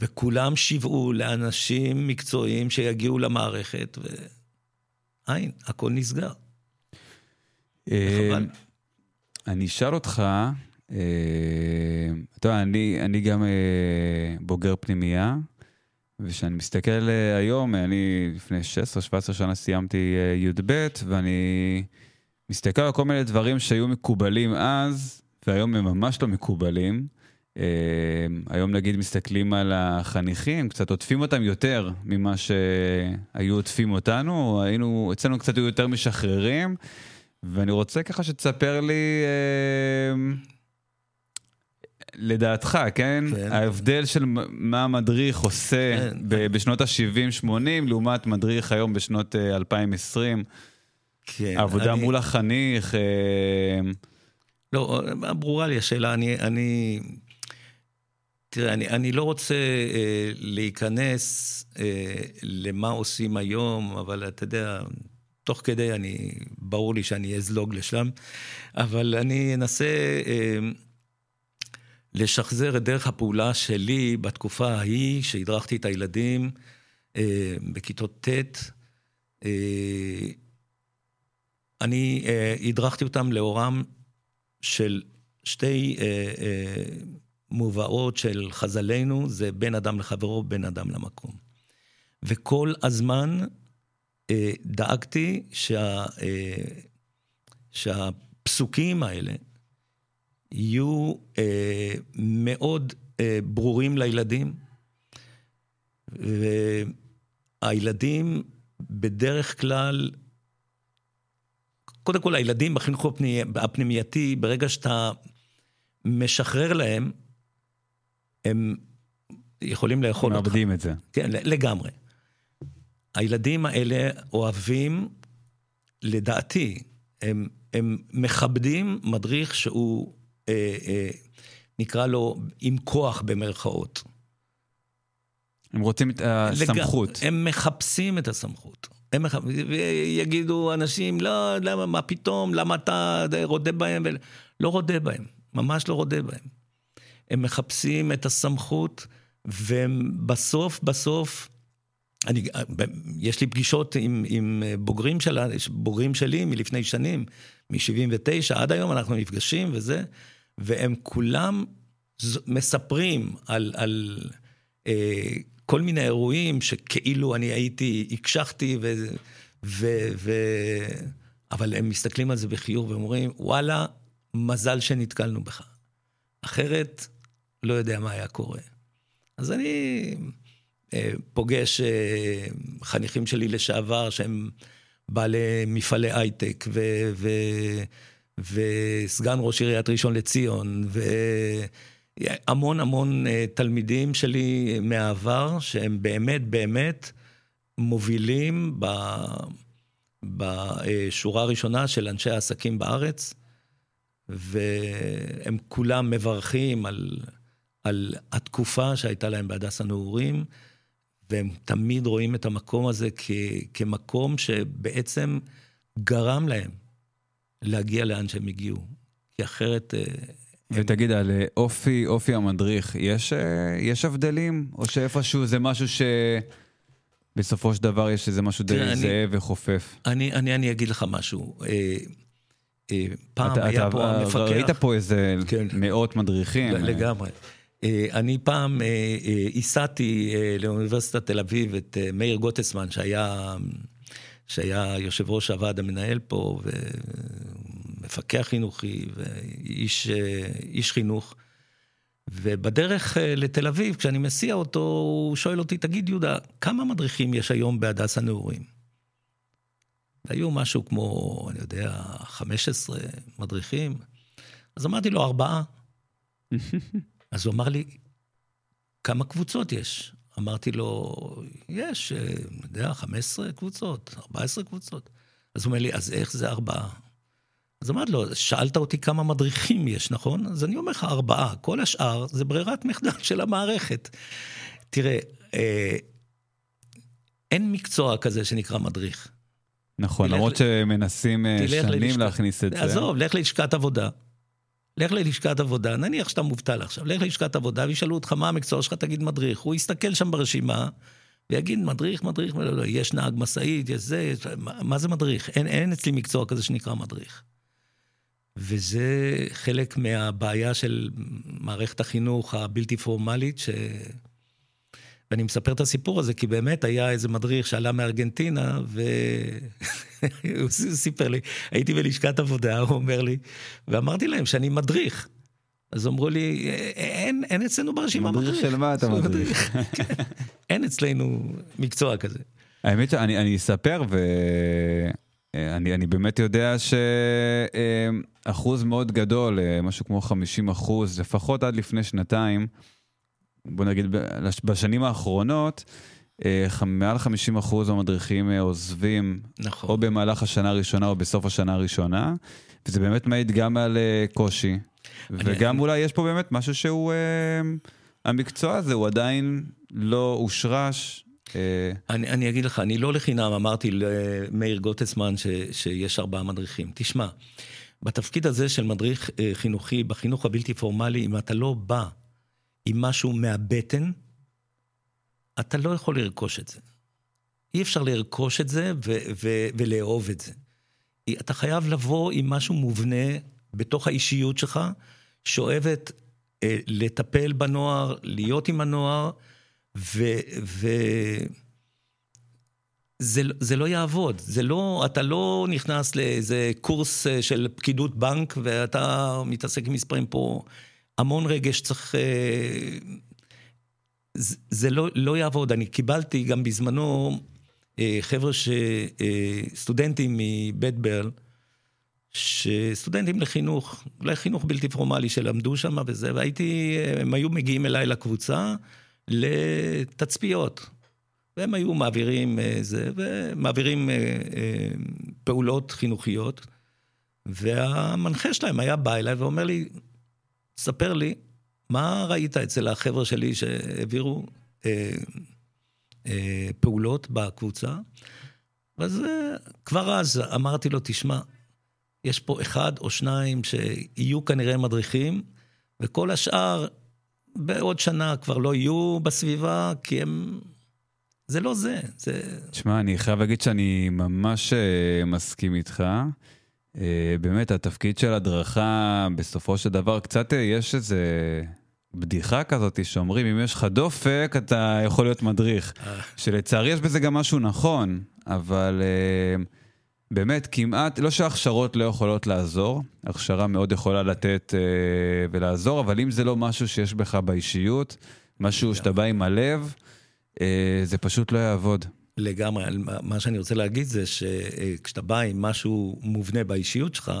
וכולם שיוועו לאנשים מקצועיים שיגיעו למערכת, ואין, הכל נסגר. אני אשאל אותך, אתה יודע, אני, אני גם בוגר פנימייה, וכשאני מסתכל אה, היום, אני לפני 16-17 שנה סיימתי אה, י"ב, ואני מסתכל על כל מיני דברים שהיו מקובלים אז, והיום הם ממש לא מקובלים. אה, היום נגיד מסתכלים על החניכים, קצת עוטפים אותם יותר ממה שהיו עוטפים אותנו, היינו, אצלנו קצת היו יותר משחררים. ואני רוצה ככה שתספר לי, אה, לדעתך, כן? כן. ההבדל של מה המדריך עושה כן. ב- בשנות ה-70-80 לעומת מדריך היום בשנות אה, 2020. כן, העבודה אני- מול החניך, אה, לא, ברורה לי השאלה, אני... אני... תראה, אני, אני לא רוצה אה, להיכנס אה, למה עושים היום, אבל אתה יודע, תוך כדי אני, ברור לי שאני אזלוג לשם, אבל אני אנסה אה, לשחזר את דרך הפעולה שלי בתקופה ההיא, שהדרכתי את הילדים אה, בכיתות ט'. אה, אני אה, הדרכתי אותם לאורם של שתי אה, אה, מובאות של חז"לינו, זה בין אדם לחברו, בין אדם למקום. וכל הזמן אה, דאגתי שה, אה, שהפסוקים האלה יהיו אה, מאוד אה, ברורים לילדים, והילדים בדרך כלל קודם כל, הילדים בחינוך הפני- הפנימייתי, ברגע שאתה משחרר להם, הם יכולים לאכול אותך. מאבדים את זה. כן, לגמרי. הילדים האלה אוהבים, לדעתי, הם, הם מכבדים מדריך שהוא, אה, אה, נקרא לו, עם כוח במרכאות. הם רוצים את הסמכות. לג... הם מחפשים את הסמכות. הם מח... ויגידו אנשים, לא, למה, מה פתאום, למה אתה רודה בהם? ו... לא רודה בהם, ממש לא רודה בהם. הם מחפשים את הסמכות, והם בסוף, אני, יש לי פגישות עם, עם בוגרים, שלה, בוגרים שלי מלפני שנים, מ-79, עד היום אנחנו נפגשים וזה, והם כולם מספרים על, על אה, כל מיני אירועים שכאילו אני הייתי, הקשחתי, ו, ו, ו, אבל הם מסתכלים על זה בחיוך ואומרים, וואלה, מזל שנתקלנו בך. אחרת, לא יודע מה היה קורה. אז אני אה, פוגש אה, חניכים שלי לשעבר שהם בעלי מפעלי הייטק, ו- ו- וסגן ראש עיריית ראשון לציון, והמון המון אה, תלמידים שלי מהעבר, שהם באמת באמת מובילים ב- בשורה הראשונה של אנשי העסקים בארץ, והם כולם מברכים על, על התקופה שהייתה להם בהדסה נעורים, והם תמיד רואים את המקום הזה כ, כמקום שבעצם גרם להם להגיע לאן שהם הגיעו. כי אחרת... אה, הם- ותגיד, על אה, אופי, אופי המדריך, יש, אה, יש הבדלים? או שאיפשהו זה משהו שבסופו של דבר יש איזה משהו די זהה וחופף? אני, אני, אני אגיד לך משהו. אה, אה, פעם אתה- היה אתה- פה המפקח... ראית פה איזה כן. מאות מדריכים. לגמרי. אה, אני פעם אה, אה, הסעתי אה, לאוניברסיטת תל אביב את אה, מאיר גוטסמן, שהיה, שהיה יושב ראש הוועד המנהל פה, ומפקח חינוכי, ואיש אה, איש חינוך. ובדרך אה, לתל אביב, כשאני מסיע אותו, הוא שואל אותי, תגיד, יהודה, כמה מדריכים יש היום בהדסה נעורים? היו משהו כמו, אני יודע, 15 מדריכים. אז אמרתי לו, ארבעה. אז הוא אמר לי, כמה קבוצות יש? אמרתי לו, יש, אה, אני יודע, 15 קבוצות, 14 קבוצות. אז הוא אומר לי, אז איך זה ארבעה? אז אמרתי לו, שאלת אותי כמה מדריכים יש, נכון? אז אני אומר לך, ארבעה. כל השאר זה ברירת מחדל של המערכת. תראה, אה, אין מקצוע כזה שנקרא מדריך. נכון, למרות ל- שמנסים אה, שנים להכניס את זה. עזוב, לך ללשכת עבודה. לך ללשכת עבודה, נניח שאתה מובטל עכשיו, לך ללשכת עבודה וישאלו אותך מה המקצוע שלך, תגיד מדריך. הוא יסתכל שם ברשימה ויגיד מדריך, מדריך, לא, לא, יש נהג משאית, יש זה, יש... מה, מה זה מדריך? אין, אין אצלי מקצוע כזה שנקרא מדריך. וזה חלק מהבעיה של מערכת החינוך הבלתי פורמלית, ש... ואני מספר את הסיפור הזה, כי באמת היה איזה מדריך שעלה מארגנטינה, והוא סיפר לי, הייתי בלשכת עבודה, הוא אומר לי, ואמרתי להם שאני מדריך. אז אמרו לי, אין, אין אצלנו ברשימה מדריך. מדריך של מה אתה מדריך? כן. אין אצלנו מקצוע כזה. האמת שאני אני אספר, ואני אני באמת יודע שאחוז מאוד גדול, אה, משהו כמו 50 אחוז, לפחות עד לפני שנתיים, בוא נגיד בשנים האחרונות, אה, מעל 50 אחוז מהמדריכים אה, עוזבים, נכון. או במהלך השנה הראשונה או בסוף השנה הראשונה, וזה באמת מעיד גם על אה, קושי, וגם אולי יש פה באמת משהו שהוא, המקצוע הזה הוא עדיין לא הושרש. אני, אני אגיד לך, אני לא לחינם אמרתי למאיר גוטסמן ש, שיש ארבעה מדריכים. תשמע, בתפקיד הזה של מדריך חינוכי, בחינוך הבלתי פורמלי, אם אתה לא בא עם משהו מהבטן, אתה לא יכול לרכוש את זה. אי אפשר לרכוש את זה ו- ו- ולאהוב את זה. אתה חייב לבוא עם משהו מובנה בתוך האישיות שלך, שאוהבת אה, לטפל בנוער, להיות עם הנוער, ו... ו... זה, זה לא יעבוד, זה לא, אתה לא נכנס לאיזה קורס אה, של פקידות בנק ואתה מתעסק עם מספרים פה, המון רגש צריך... אה, זה, לא, לא יעבוד. אני קיבלתי גם בזמנו אה, חבר'ה, ש, אה, סטודנטים מבית ברל, שסטודנטים לחינוך, אולי חינוך בלתי פורמלי שלמדו שם וזה, והייתי, הם היו מגיעים אליי לקבוצה לתצפיות. והם היו מעבירים זה, ומעבירים פעולות חינוכיות, והמנחה שלהם היה בא אליי ואומר לי, ספר לי, מה ראית אצל החבר'ה שלי שהעבירו אה, אה, פעולות בקבוצה? אז אה, כבר אז אמרתי לו, תשמע, יש פה אחד או שניים שיהיו כנראה מדריכים, וכל השאר בעוד שנה כבר לא יהיו בסביבה, כי הם, זה לא זה, זה... תשמע, אני חייב להגיד שאני ממש אה, מסכים איתך. אה, באמת, התפקיד של הדרכה, בסופו של דבר, קצת אה, יש איזה בדיחה כזאת שאומרים, אם יש לך דופק, אתה יכול להיות מדריך. שלצערי יש בזה גם משהו נכון, אבל אה, באמת, כמעט, לא שהכשרות לא יכולות לעזור, הכשרה מאוד יכולה לתת אה, ולעזור, אבל אם זה לא משהו שיש בך באישיות, משהו שאתה בא עם הלב, אה, זה פשוט לא יעבוד. לגמרי, מה- שאני רוצה להגיד זה שכשאתה בא עם משהו מובנה באישיות שלך,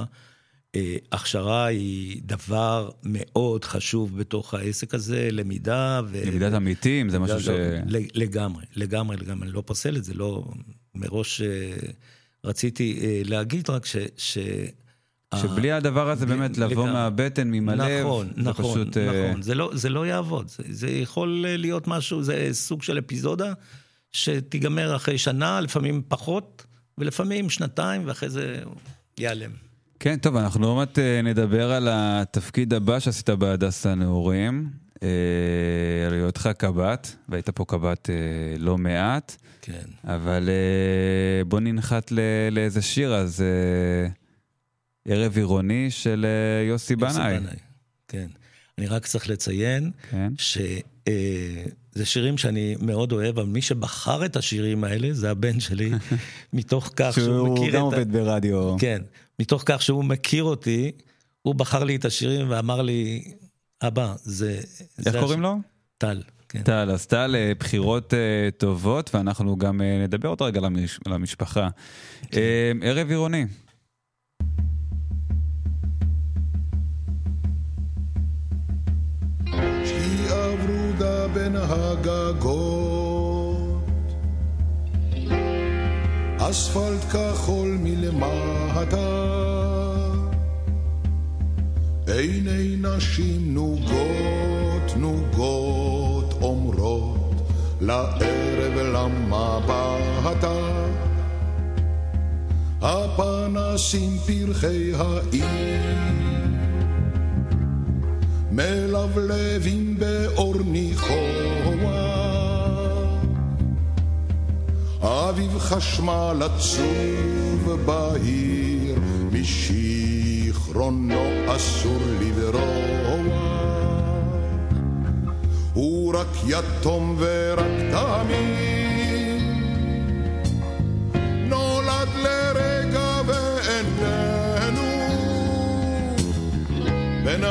אה, הכשרה היא דבר מאוד חשוב בתוך העסק הזה, למידה ו... למידת עמיתים זה משהו ש... לא, ל- לגמרי, לגמרי, לגמרי, אני לא פוסל את זה, לא... מראש אה, רציתי אה, להגיד רק ש... ש... שבלי הדבר הזה באמת לבוא לגמרי. מהבטן, ממלב, נכון, זה נכון, פשוט... נכון, זה לא, זה לא יעבוד, זה, זה יכול להיות משהו, זה סוג של אפיזודה שתיגמר אחרי שנה, לפעמים פחות, ולפעמים שנתיים, ואחרי זה ייעלם. כן, טוב, אנחנו עוד מעט אה, נדבר על התפקיד הבא שעשית בהדסה הנעורים, אה, על היותך קב"ט, והיית פה קב"ט אה, לא מעט, כן. אבל בוא ננחת לאיזה שיר, אז ערב עירוני של יוסי יוסי בנאי. כן. אני רק צריך לציין כן. שזה שירים שאני מאוד אוהב, אבל מי שבחר את השירים האלה זה הבן שלי, מתוך כך שהוא שהוא מכיר גם את... ה- עובד ברדיו. כן, מתוך כך שהוא מכיר אותי, הוא בחר לי את השירים ואמר לי, אבא, זה... איך זה קוראים הש- לו? טל, כן. טל, אז טל, אה, בחירות אה, טובות, ואנחנו גם אה, נדבר עוד רגע על המשפחה. כן. אה, ערב עירוני. בין הגגות, אספלט כחול מלמטה, עיני נשים נוגות נוגות אומרות לערב למה באת? הפנסים פרחי העיר מלבלבים באור ניחוח. אביב חשמל עצוב בהיר, משיכרונו אסור לברוח. הוא רק יתום ורק תמים, נולד לרגע ואיננו. בין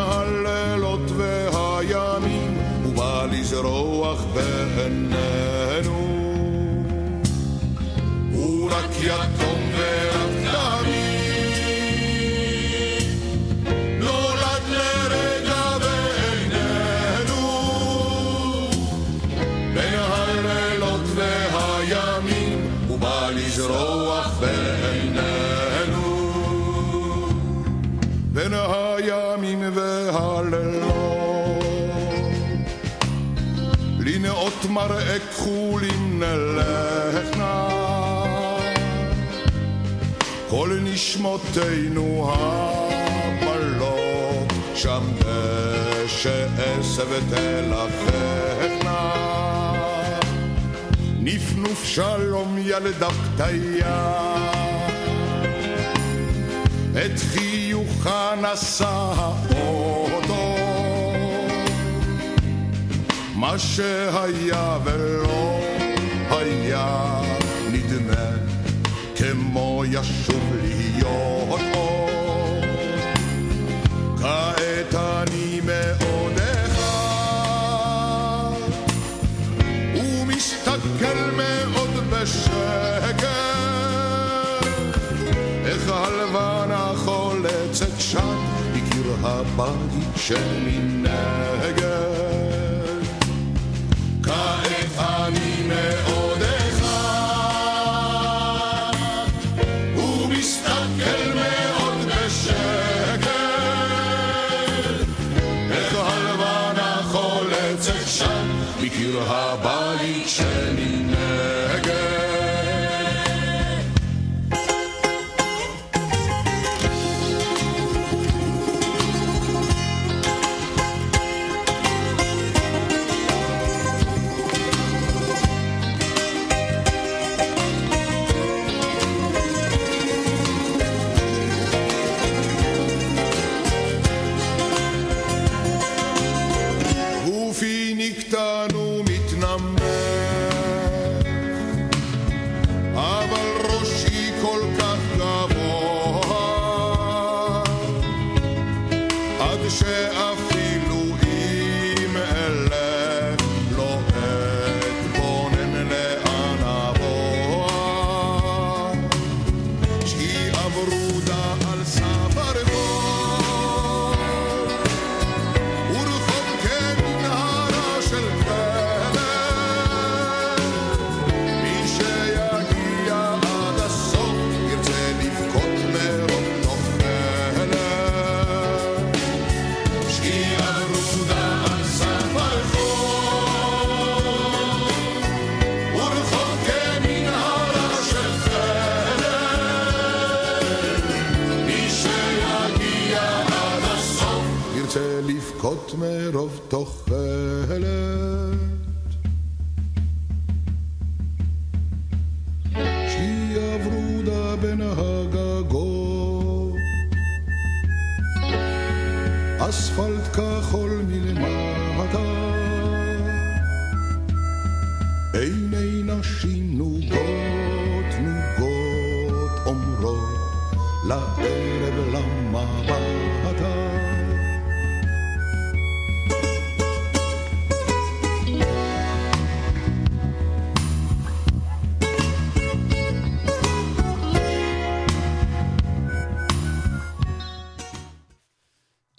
بهنانو وراك يا מראה כחולים נלכנה, כל נשמותינו המלות, שם דשא עשב תלככנה. נפנוף שלום ילדה פתיה את חיוכה נשא האוטו מה שהיה ולא היה נדמה כמו ישוב להיות עוד כעת אני אחד ומסתכל מאוד בשקט איך הלבנה חולצת שם בקיר הבית שמנגד. כעת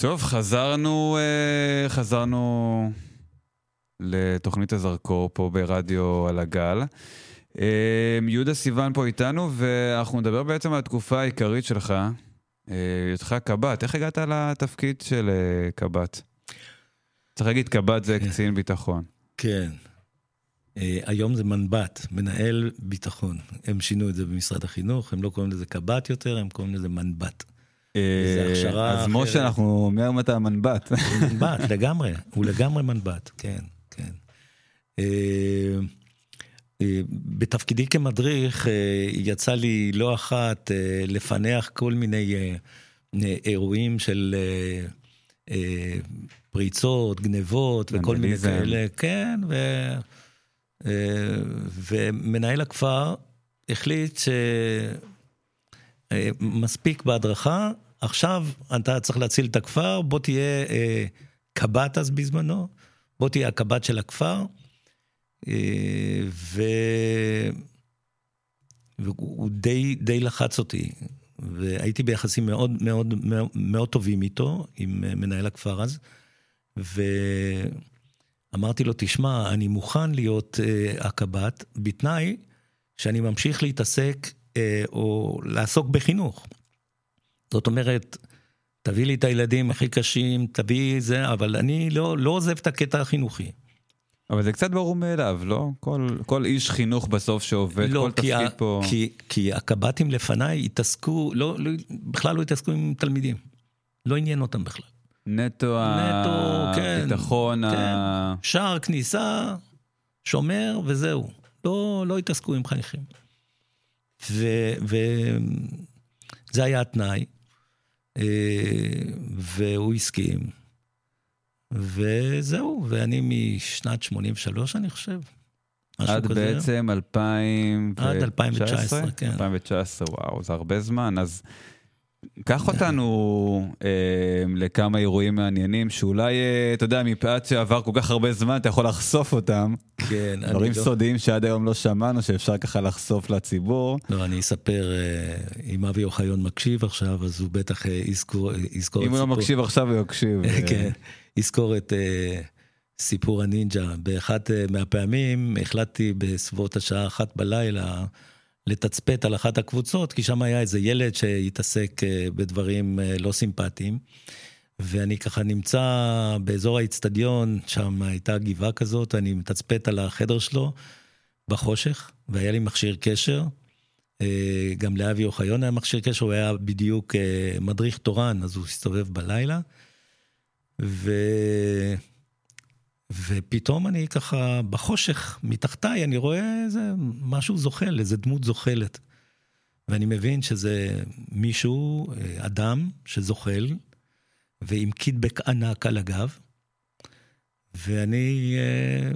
טוב, חזרנו, אה, חזרנו לתוכנית הזרקור פה ברדיו על הגל. אה, יהודה סיוון פה איתנו, ואנחנו נדבר בעצם על התקופה העיקרית שלך, אה, היותך קב"ט. איך הגעת לתפקיד של אה, קב"ט? צריך להגיד, קב"ט זה קצין ביטחון. כן. אה, היום זה מנב"ט, מנהל ביטחון. הם שינו את זה במשרד החינוך, הם לא קוראים לזה קב"ט יותר, הם קוראים לזה מנב"ט. זה אה, הכשרה אז אחרת. משה, אנחנו, מהיום אתה מנב"ט. מנב"ט, לגמרי, הוא לגמרי מנב"ט, כן, כן. אה, אה, בתפקידי כמדריך יצא לי לא אחת לפענח כל מיני אירועים של פריצות, גנבות וכל מיני. כאלה, כן, ו, ומנהל הכפר החליט שמספיק בהדרכה, עכשיו אתה צריך להציל את הכפר, בוא תהיה אה, קב"ט אז בזמנו, בוא תהיה הקב"ט של הכפר. אה, ו... והוא די, די לחץ אותי, והייתי ביחסים מאוד מאוד מאוד, טובים איתו, עם אה, מנהל הכפר אז, ואמרתי לו, תשמע, אני מוכן להיות uh, הקב"ט, בתנאי שאני ממשיך להתעסק uh, או לעסוק בחינוך. זאת אומרת, תביא לי את הילדים הכי קשים, תביא זה, אבל אני לא, לא עוזב את הקטע החינוכי. אבל זה קצת ברור מאליו, לא? כל, כל איש חינוך בסוף שעובד, לא, כל תפקיד ה, פה... כי, כי הקב"טים לפניי התעסקו, לא, לא, בכלל לא התעסקו עם תלמידים. לא עניין אותם בכלל. נטו, נטו, כן, הביטחון, כן. ה... שער כניסה, שומר וזהו. לא, לא התעסקו עם חניכים. וזה היה התנאי, והוא הסכים. וזהו, ואני משנת 83, אני חושב. עד כזה. בעצם 2019? עד 2019, כן. 2019, וואו, זה הרבה זמן. אז קח אותנו אה, לכמה אירועים מעניינים, שאולי, אה, אתה יודע, מפאת שעבר כל כך הרבה זמן, אתה יכול לחשוף אותם. כן, אני דברים לא... סודיים שעד היום לא שמענו, שאפשר ככה לחשוף לציבור. לא, אני אספר, אה, אם אבי אוחיון מקשיב עכשיו, אז הוא בטח אה, יזכור, יזכור אם את הוא לא סיפור- מקשיב עכשיו, הוא יקשיב. אה, כן, יזכור את אה, סיפור הנינג'ה. באחת אה, מהפעמים החלטתי בסביבות השעה אחת בלילה לתצפת על אחת הקבוצות, כי שם היה איזה ילד שהתעסק אה, בדברים אה, לא סימפטיים. ואני ככה נמצא באזור האיצטדיון, שם הייתה גבעה כזאת, אני מתצפת על החדר שלו בחושך, והיה לי מכשיר קשר. אה, גם לאבי אוחיון היה מכשיר קשר, הוא היה בדיוק מדריך תורן, אז הוא הסתובב בלילה. ו... ופתאום אני ככה בחושך, מתחתיי, אני רואה איזה משהו זוחל, איזה דמות זוחלת. ואני מבין שזה מישהו, אה, אדם שזוחל, ועם קידבק ענק על הגב, ואני אה,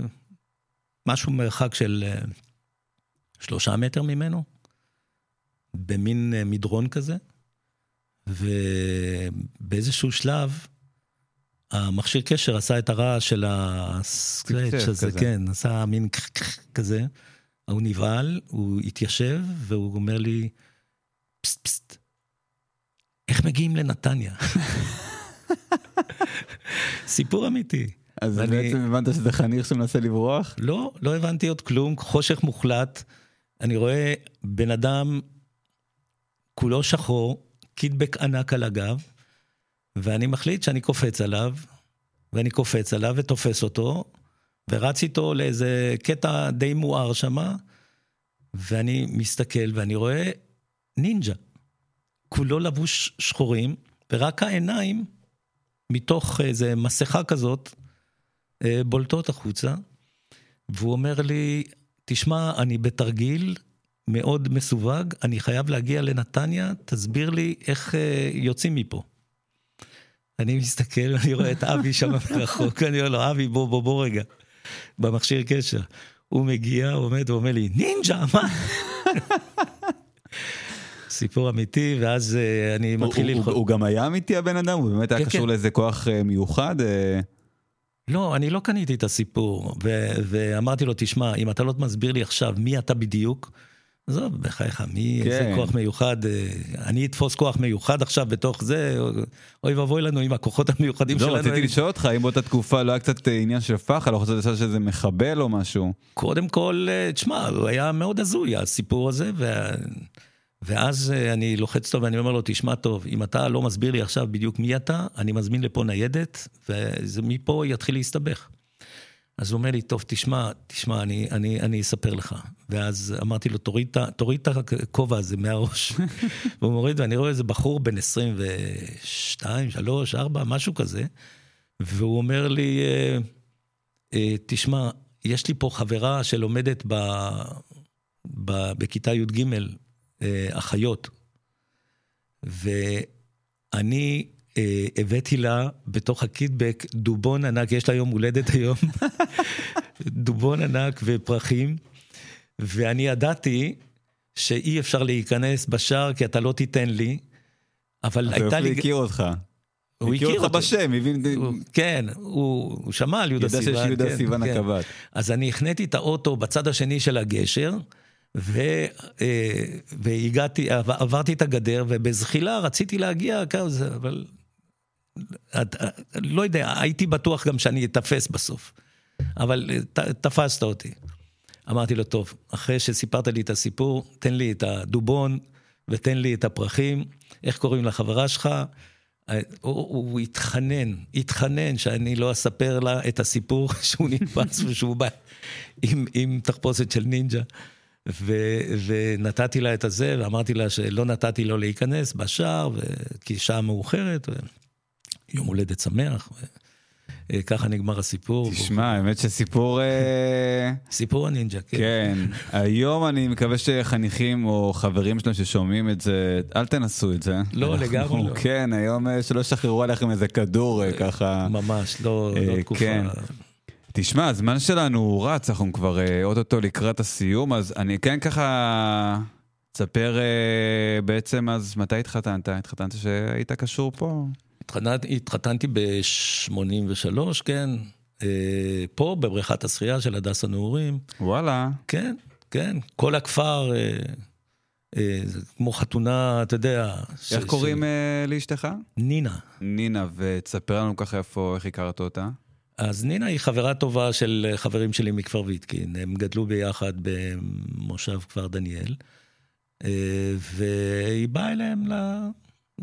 משהו מרחק של אה, שלושה מטר ממנו, במין מדרון כזה, ובאיזשהו שלב, המכשיר קשר עשה את הרעש של הסקרץ' הזה. כן, עשה מין כזה. הוא נבהל, הוא התיישב, והוא אומר לי, פסט פסט, איך מגיעים לנתניה? סיפור אמיתי. אז ואני- בעצם הבנת שזה חניך שמנסה לברוח? לא, לא הבנתי עוד כלום, חושך מוחלט. אני רואה בן אדם כולו שחור, קידבק ענק על הגב, ואני מחליט שאני קופץ עליו, ואני קופץ עליו ותופס אותו, ורץ איתו לאיזה קטע די מואר שמה, ואני מסתכל ואני רואה נינג'ה. כולו לבוש שחורים, ורק העיניים מתוך איזה מסכה כזאת, אה, בולטות החוצה, והוא אומר לי, תשמע, אני בתרגיל מאוד מסווג, אני חייב להגיע לנתניה, תסביר לי איך אה, יוצאים מפה. אני מסתכל, אני רואה את אבי שם מרחוק, אני אומר לו, אבי, בוא, בוא, בוא רגע, במכשיר קשר. הוא מגיע, הוא עומד, הוא אומר לי, נינג'ה, מה? סיפור אמיתי, ואז אה, אני מתחיל הוא- הוא- ללחוץ. הוא גם היה אמיתי הבן אדם? הוא באמת היה כן, קשור כן. לאיזה כוח אה, מיוחד? אה, לא, אני לא קניתי את הסיפור, ו- ואמרתי לו, תשמע, אם אתה לא מסביר לי עכשיו מי אתה בדיוק, עזוב, בחייך, מי, איזה כן. כוח מיוחד, אה, אני אתפוס כוח מיוחד עכשיו בתוך זה, אוי ואבוי לנו עם הכוחות המיוחדים שלנו. לא, רציתי לשאול אותך, אם באותה תקופה לא היה קצת אה, עניין של פחד, לא חשבת לשאול שזה מחבל או משהו? קודם כל, אה, תשמע, הוא היה מאוד הזוי, הסיפור הזה, ו... ואז אני לוחץ אותו ואני אומר לו, תשמע טוב, אם אתה לא מסביר לי עכשיו בדיוק מי אתה, אני מזמין לפה ניידת, ומפה יתחיל להסתבך. אז הוא אומר לי, טוב, תשמע, תשמע, אני, אני, אני אספר לך. ואז אמרתי לו, תוריד את הכובע הזה מהראש. והוא מוריד, ואני רואה איזה בחור בן 22, 3, 4, משהו כזה, והוא אומר לי, אה, אה, תשמע, יש לי פה חברה שלומדת ב, ב, בכיתה י"ג, אה, אחיות, ואני הבאתי לה בתוך הקיטבק דובון ענק, יש לה יום הולדת היום, דובון ענק ופרחים, ואני ידעתי שאי אפשר להיכנס בשער כי אתה לא תיתן לי, אבל הייתה לי... הכיר אותך. הוא הכיר אותך. בשם, הבין, כן, הוא, הוא שמע על יהודה ידע סיוון. שיש יהודה כן, סיוון כן. הקב"ט. אז אני החניתי את האוטו בצד השני של הגשר, ו, אה, והגעתי, עב- עברתי את הגדר, ובזחילה רציתי להגיע, אבל... את- לא יודע, הייתי בטוח גם שאני אתפס בסוף. אבל אה, ת, תפסת אותי. אמרתי לו, טוב, אחרי שסיפרת לי את הסיפור, תן לי את הדובון ותן לי את הפרחים, איך קוראים לחברה שלך? אה, הוא, הוא התחנן, התחנן שאני לא אספר לה את הסיפור שהוא נתפס ושהוא בא עם, עם תחפושת של נינג'ה. ו, ונתתי לה את הזה, ואמרתי לה שלא נתתי לו להיכנס בשער, ו... כי שעה מאוחרת, ויום הולדת שמח. אה, ככה נגמר הסיפור. תשמע, האמת שסיפור... אה, סיפור הנינג'ה, כן. כן, היום אני מקווה שחניכים או חברים שלנו ששומעים את זה, אל תנסו את זה. לא, אנחנו- לגמרי לא. כן, היום אה, שלא ישחררו עליכם איזה כדור ככה. ממש, לא, לא תקופה. כן. תשמע, הזמן שלנו רץ, אנחנו כבר אוטוטו לקראת הסיום, אז אני כן ככה... תספר אה, בעצם אז מתי התחתנת? התחתנת שהיית קשור פה? התחתנת- התחתנתי ב-83, כן. אה, פה, בבריכת השחייה של הדס הנעורים. וואלה. כן, כן. כל הכפר, אה, אה, כמו חתונה, אתה יודע. ש- איך ש- קוראים אה, לאשתך? נינה. נינה, ותספר לנו ככה איפה, איך הכרת אותה. אז נינה היא חברה טובה של חברים שלי מכפר ויתקין, הם גדלו ביחד במושב כפר דניאל, והיא באה אליהם ל-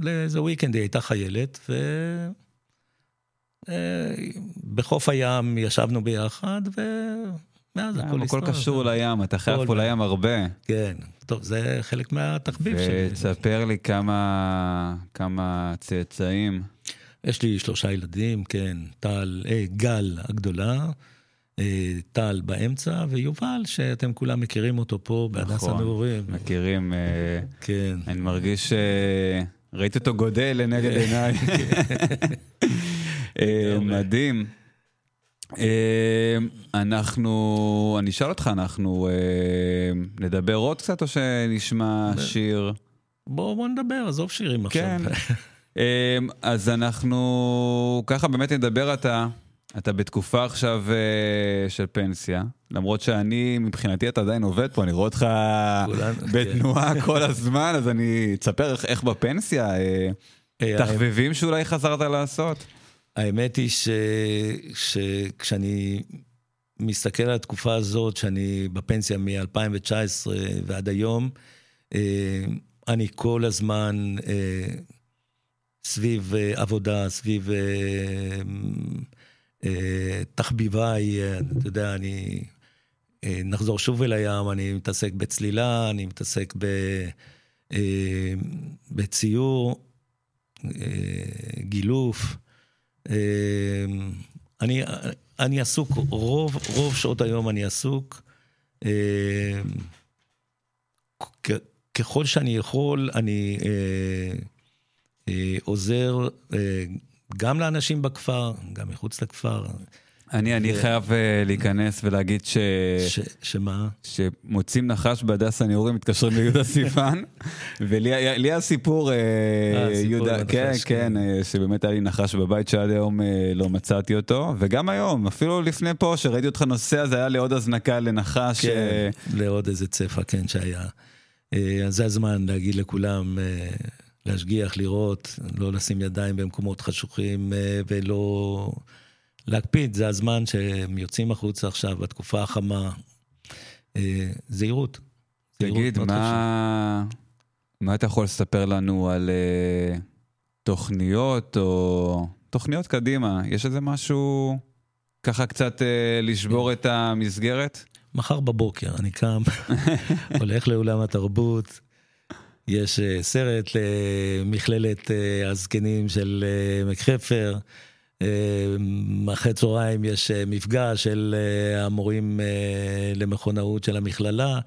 לאיזה וויקנד, היא הייתה חיילת, ובחוף הים ישבנו ביחד, ומאז הכל הכל הסתובב. קשור לים, אתה חייב הכל פה. לים הרבה. כן, טוב, זה חלק מהתחביב שלי. ותספר לי כמה, כמה צאצאים. יש לי שלושה ילדים, כן, טל, אה, גל הגדולה, אה, טל באמצע, ויובל, שאתם כולם מכירים אותו פה בהדס נכון, הנעורים. מכירים, אה, כן. אני מרגיש, אה, ראיתי אותו גודל לנגד עיניי. אה. מדהים. אה, אנחנו, אני אשאל אותך, אנחנו אה, נדבר עוד קצת או שנשמע שיר? בואו בוא נדבר, עזוב שירים עכשיו. כן. אז אנחנו ככה באמת נדבר, אתה, אתה בתקופה עכשיו אה, של פנסיה, למרות שאני, מבחינתי אתה עדיין עובד פה, אני רואה אותך כולנו, בתנועה כל הזמן, אז אני, תספר איך, איך בפנסיה, אה, תחביבים שאולי חזרת לעשות. האמת היא ש... שכשאני מסתכל על התקופה הזאת, שאני בפנסיה מ-2019 ועד היום, אה, אני כל הזמן אה, סביב אה, עבודה, סביב אה, תחביביי, אה, אתה יודע, אני... אה, נחזור שוב אל הים, אני מתעסק בצלילה, אני מתעסק ב, אה, בציור, אה, גילוף. אה, אני, אני עסוק, רוב, רוב שעות היום אני עסוק. אה, ככל שאני יכול, אני אה, אה, עוזר אה, גם לאנשים בכפר, גם מחוץ לכפר. אני, אני חייב אה, להיכנס ולהגיד ש... ש, שמה? שמוצאים נחש בהדסה נעורים, מתקשרים ליהודה סיפן, ולי היה- לי היה סיפור, אה, אה, סיפור יהודה, עם הנחש, כן, כן. כן, שבאמת היה לי נחש בבית שעד היום אה, לא מצאתי אותו, וגם היום, אפילו לפני פה, שראיתי אותך נוסע, זה היה לי עוד הזנקה לנחש. כן, אה, לעוד איזה צפה, כן, שהיה. אז זה הזמן להגיד לכולם, אה, להשגיח, לראות, לא לשים ידיים במקומות חשוכים אה, ולא... להקפיד, זה הזמן שהם יוצאים החוצה עכשיו, בתקופה החמה. אה, זהירות. תגיד, מה, מה אתה יכול לספר לנו על אה, תוכניות או תוכניות קדימה? יש איזה משהו ככה קצת אה, לשבור את המסגרת? מחר בבוקר אני קם, הולך לאולם התרבות, יש אה, סרט למכללת אה, הזקנים של אה, עמק חפר, אה, אחרי צהריים יש אה, מפגש של אה, המורים אה, למכונאות של המכללה.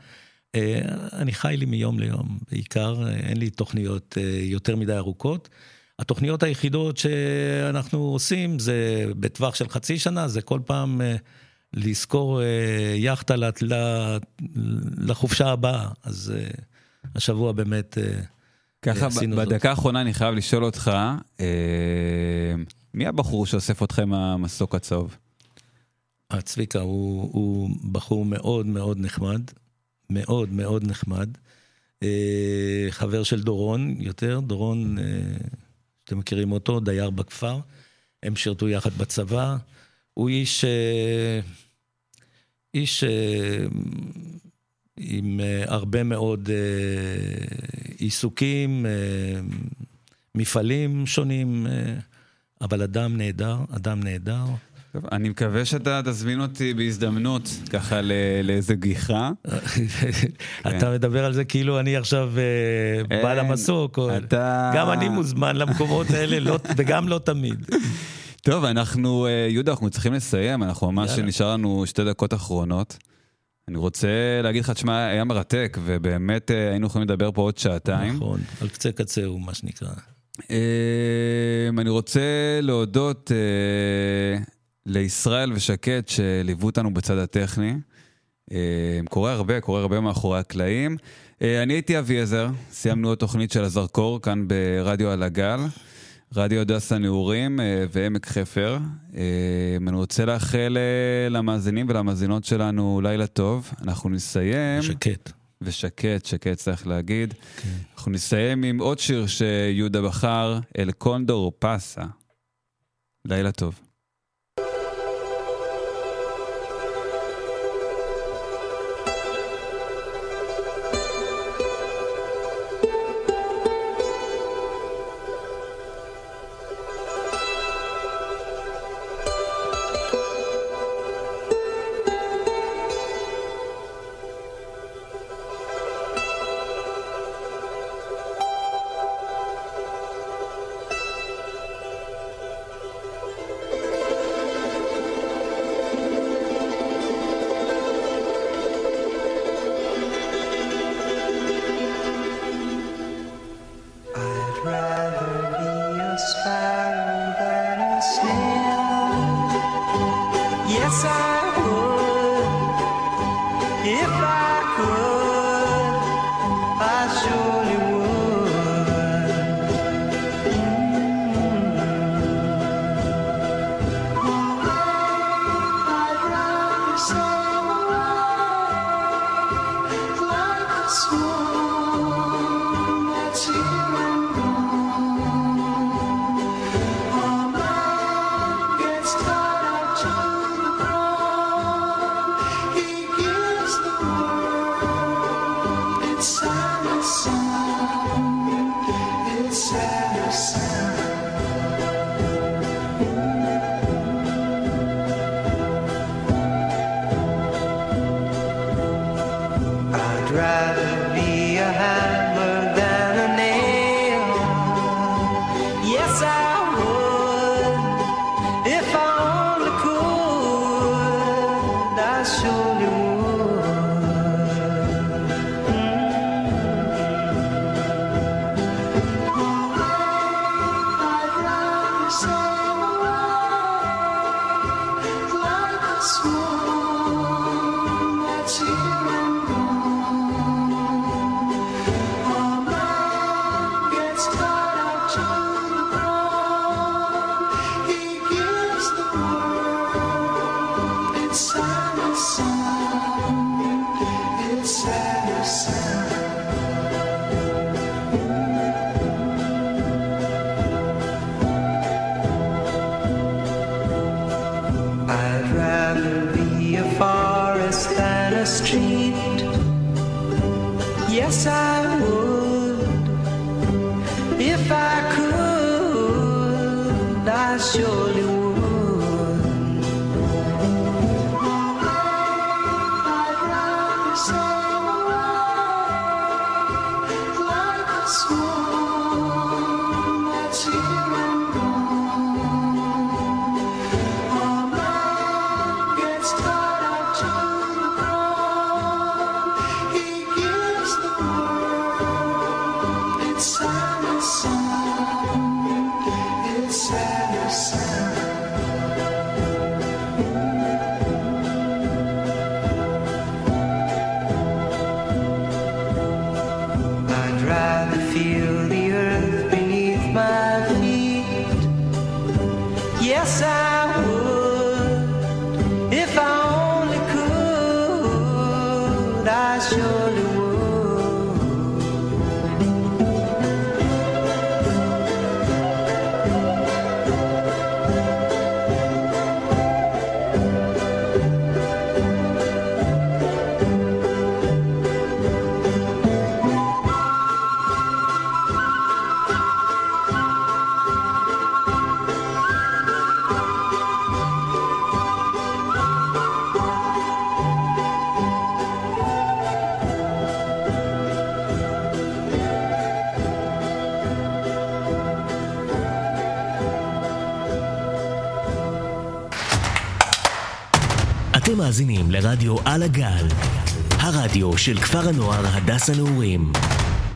אה, אני חי לי מיום ליום, בעיקר אה, אין לי תוכניות אה, יותר מדי ארוכות. התוכניות היחידות שאנחנו עושים זה בטווח של חצי שנה, זה כל פעם אה, לזכור אה, יאכטה לחופשה הבאה. אז אה, השבוע באמת... אה, ככה עשינו ב- זאת. בדקה האחרונה אני חייב לשאול אותך, אה, מי הבחור שאוסף אתכם מהמסוק הצהוב? אה, צביקה הוא, הוא בחור מאוד מאוד נחמד, מאוד מאוד נחמד. אה, חבר של דורון יותר, דורון, אה, אתם מכירים אותו, דייר בכפר. הם שירתו יחד בצבא. הוא איש, אה, איש אה, עם אה, הרבה מאוד אה, עיסוקים, אה, מפעלים שונים, אבל אדם נהדר, אדם נהדר. טוב, אני מקווה שאתה תזמין אותי בהזדמנות, ככה לאיזה גיחה. אתה מדבר על זה כאילו אני עכשיו בעל המסוק, גם אני מוזמן למקומות האלה, לא- וגם לא תמיד. טוב, אנחנו, יהודה, אנחנו צריכים לסיים, אנחנו ממש. נשאר לנו שתי דקות אחרונות. אני רוצה להגיד לך, תשמע, היה מרתק, ובאמת אה, היינו יכולים לדבר פה עוד שעתיים. נכון, על קצה קצהו, מה שנקרא. אה, אני רוצה להודות אה, לישראל ושקד שליוו אותנו בצד הטכני. קורה הרבה, קורה הרבה מאחורי הקלעים. אני הייתי אביעזר, סיימנו עוד תוכנית של הזרקור כאן ברדיו על הגל, רדיו הדסה נעורים אה, ועמק חפר. אה, אני רוצה לאחל אה, למאזינים ולמאזינות שלנו לילה טוב. אנחנו נסיים... שקט. ושקט, שקט צריך להגיד. אנחנו נסיים עם עוד שיר שיהודה בחר, אל קונדור פסה. לילה טוב. על הגל, הרדיו של כפר הנוער הדס הנעורים.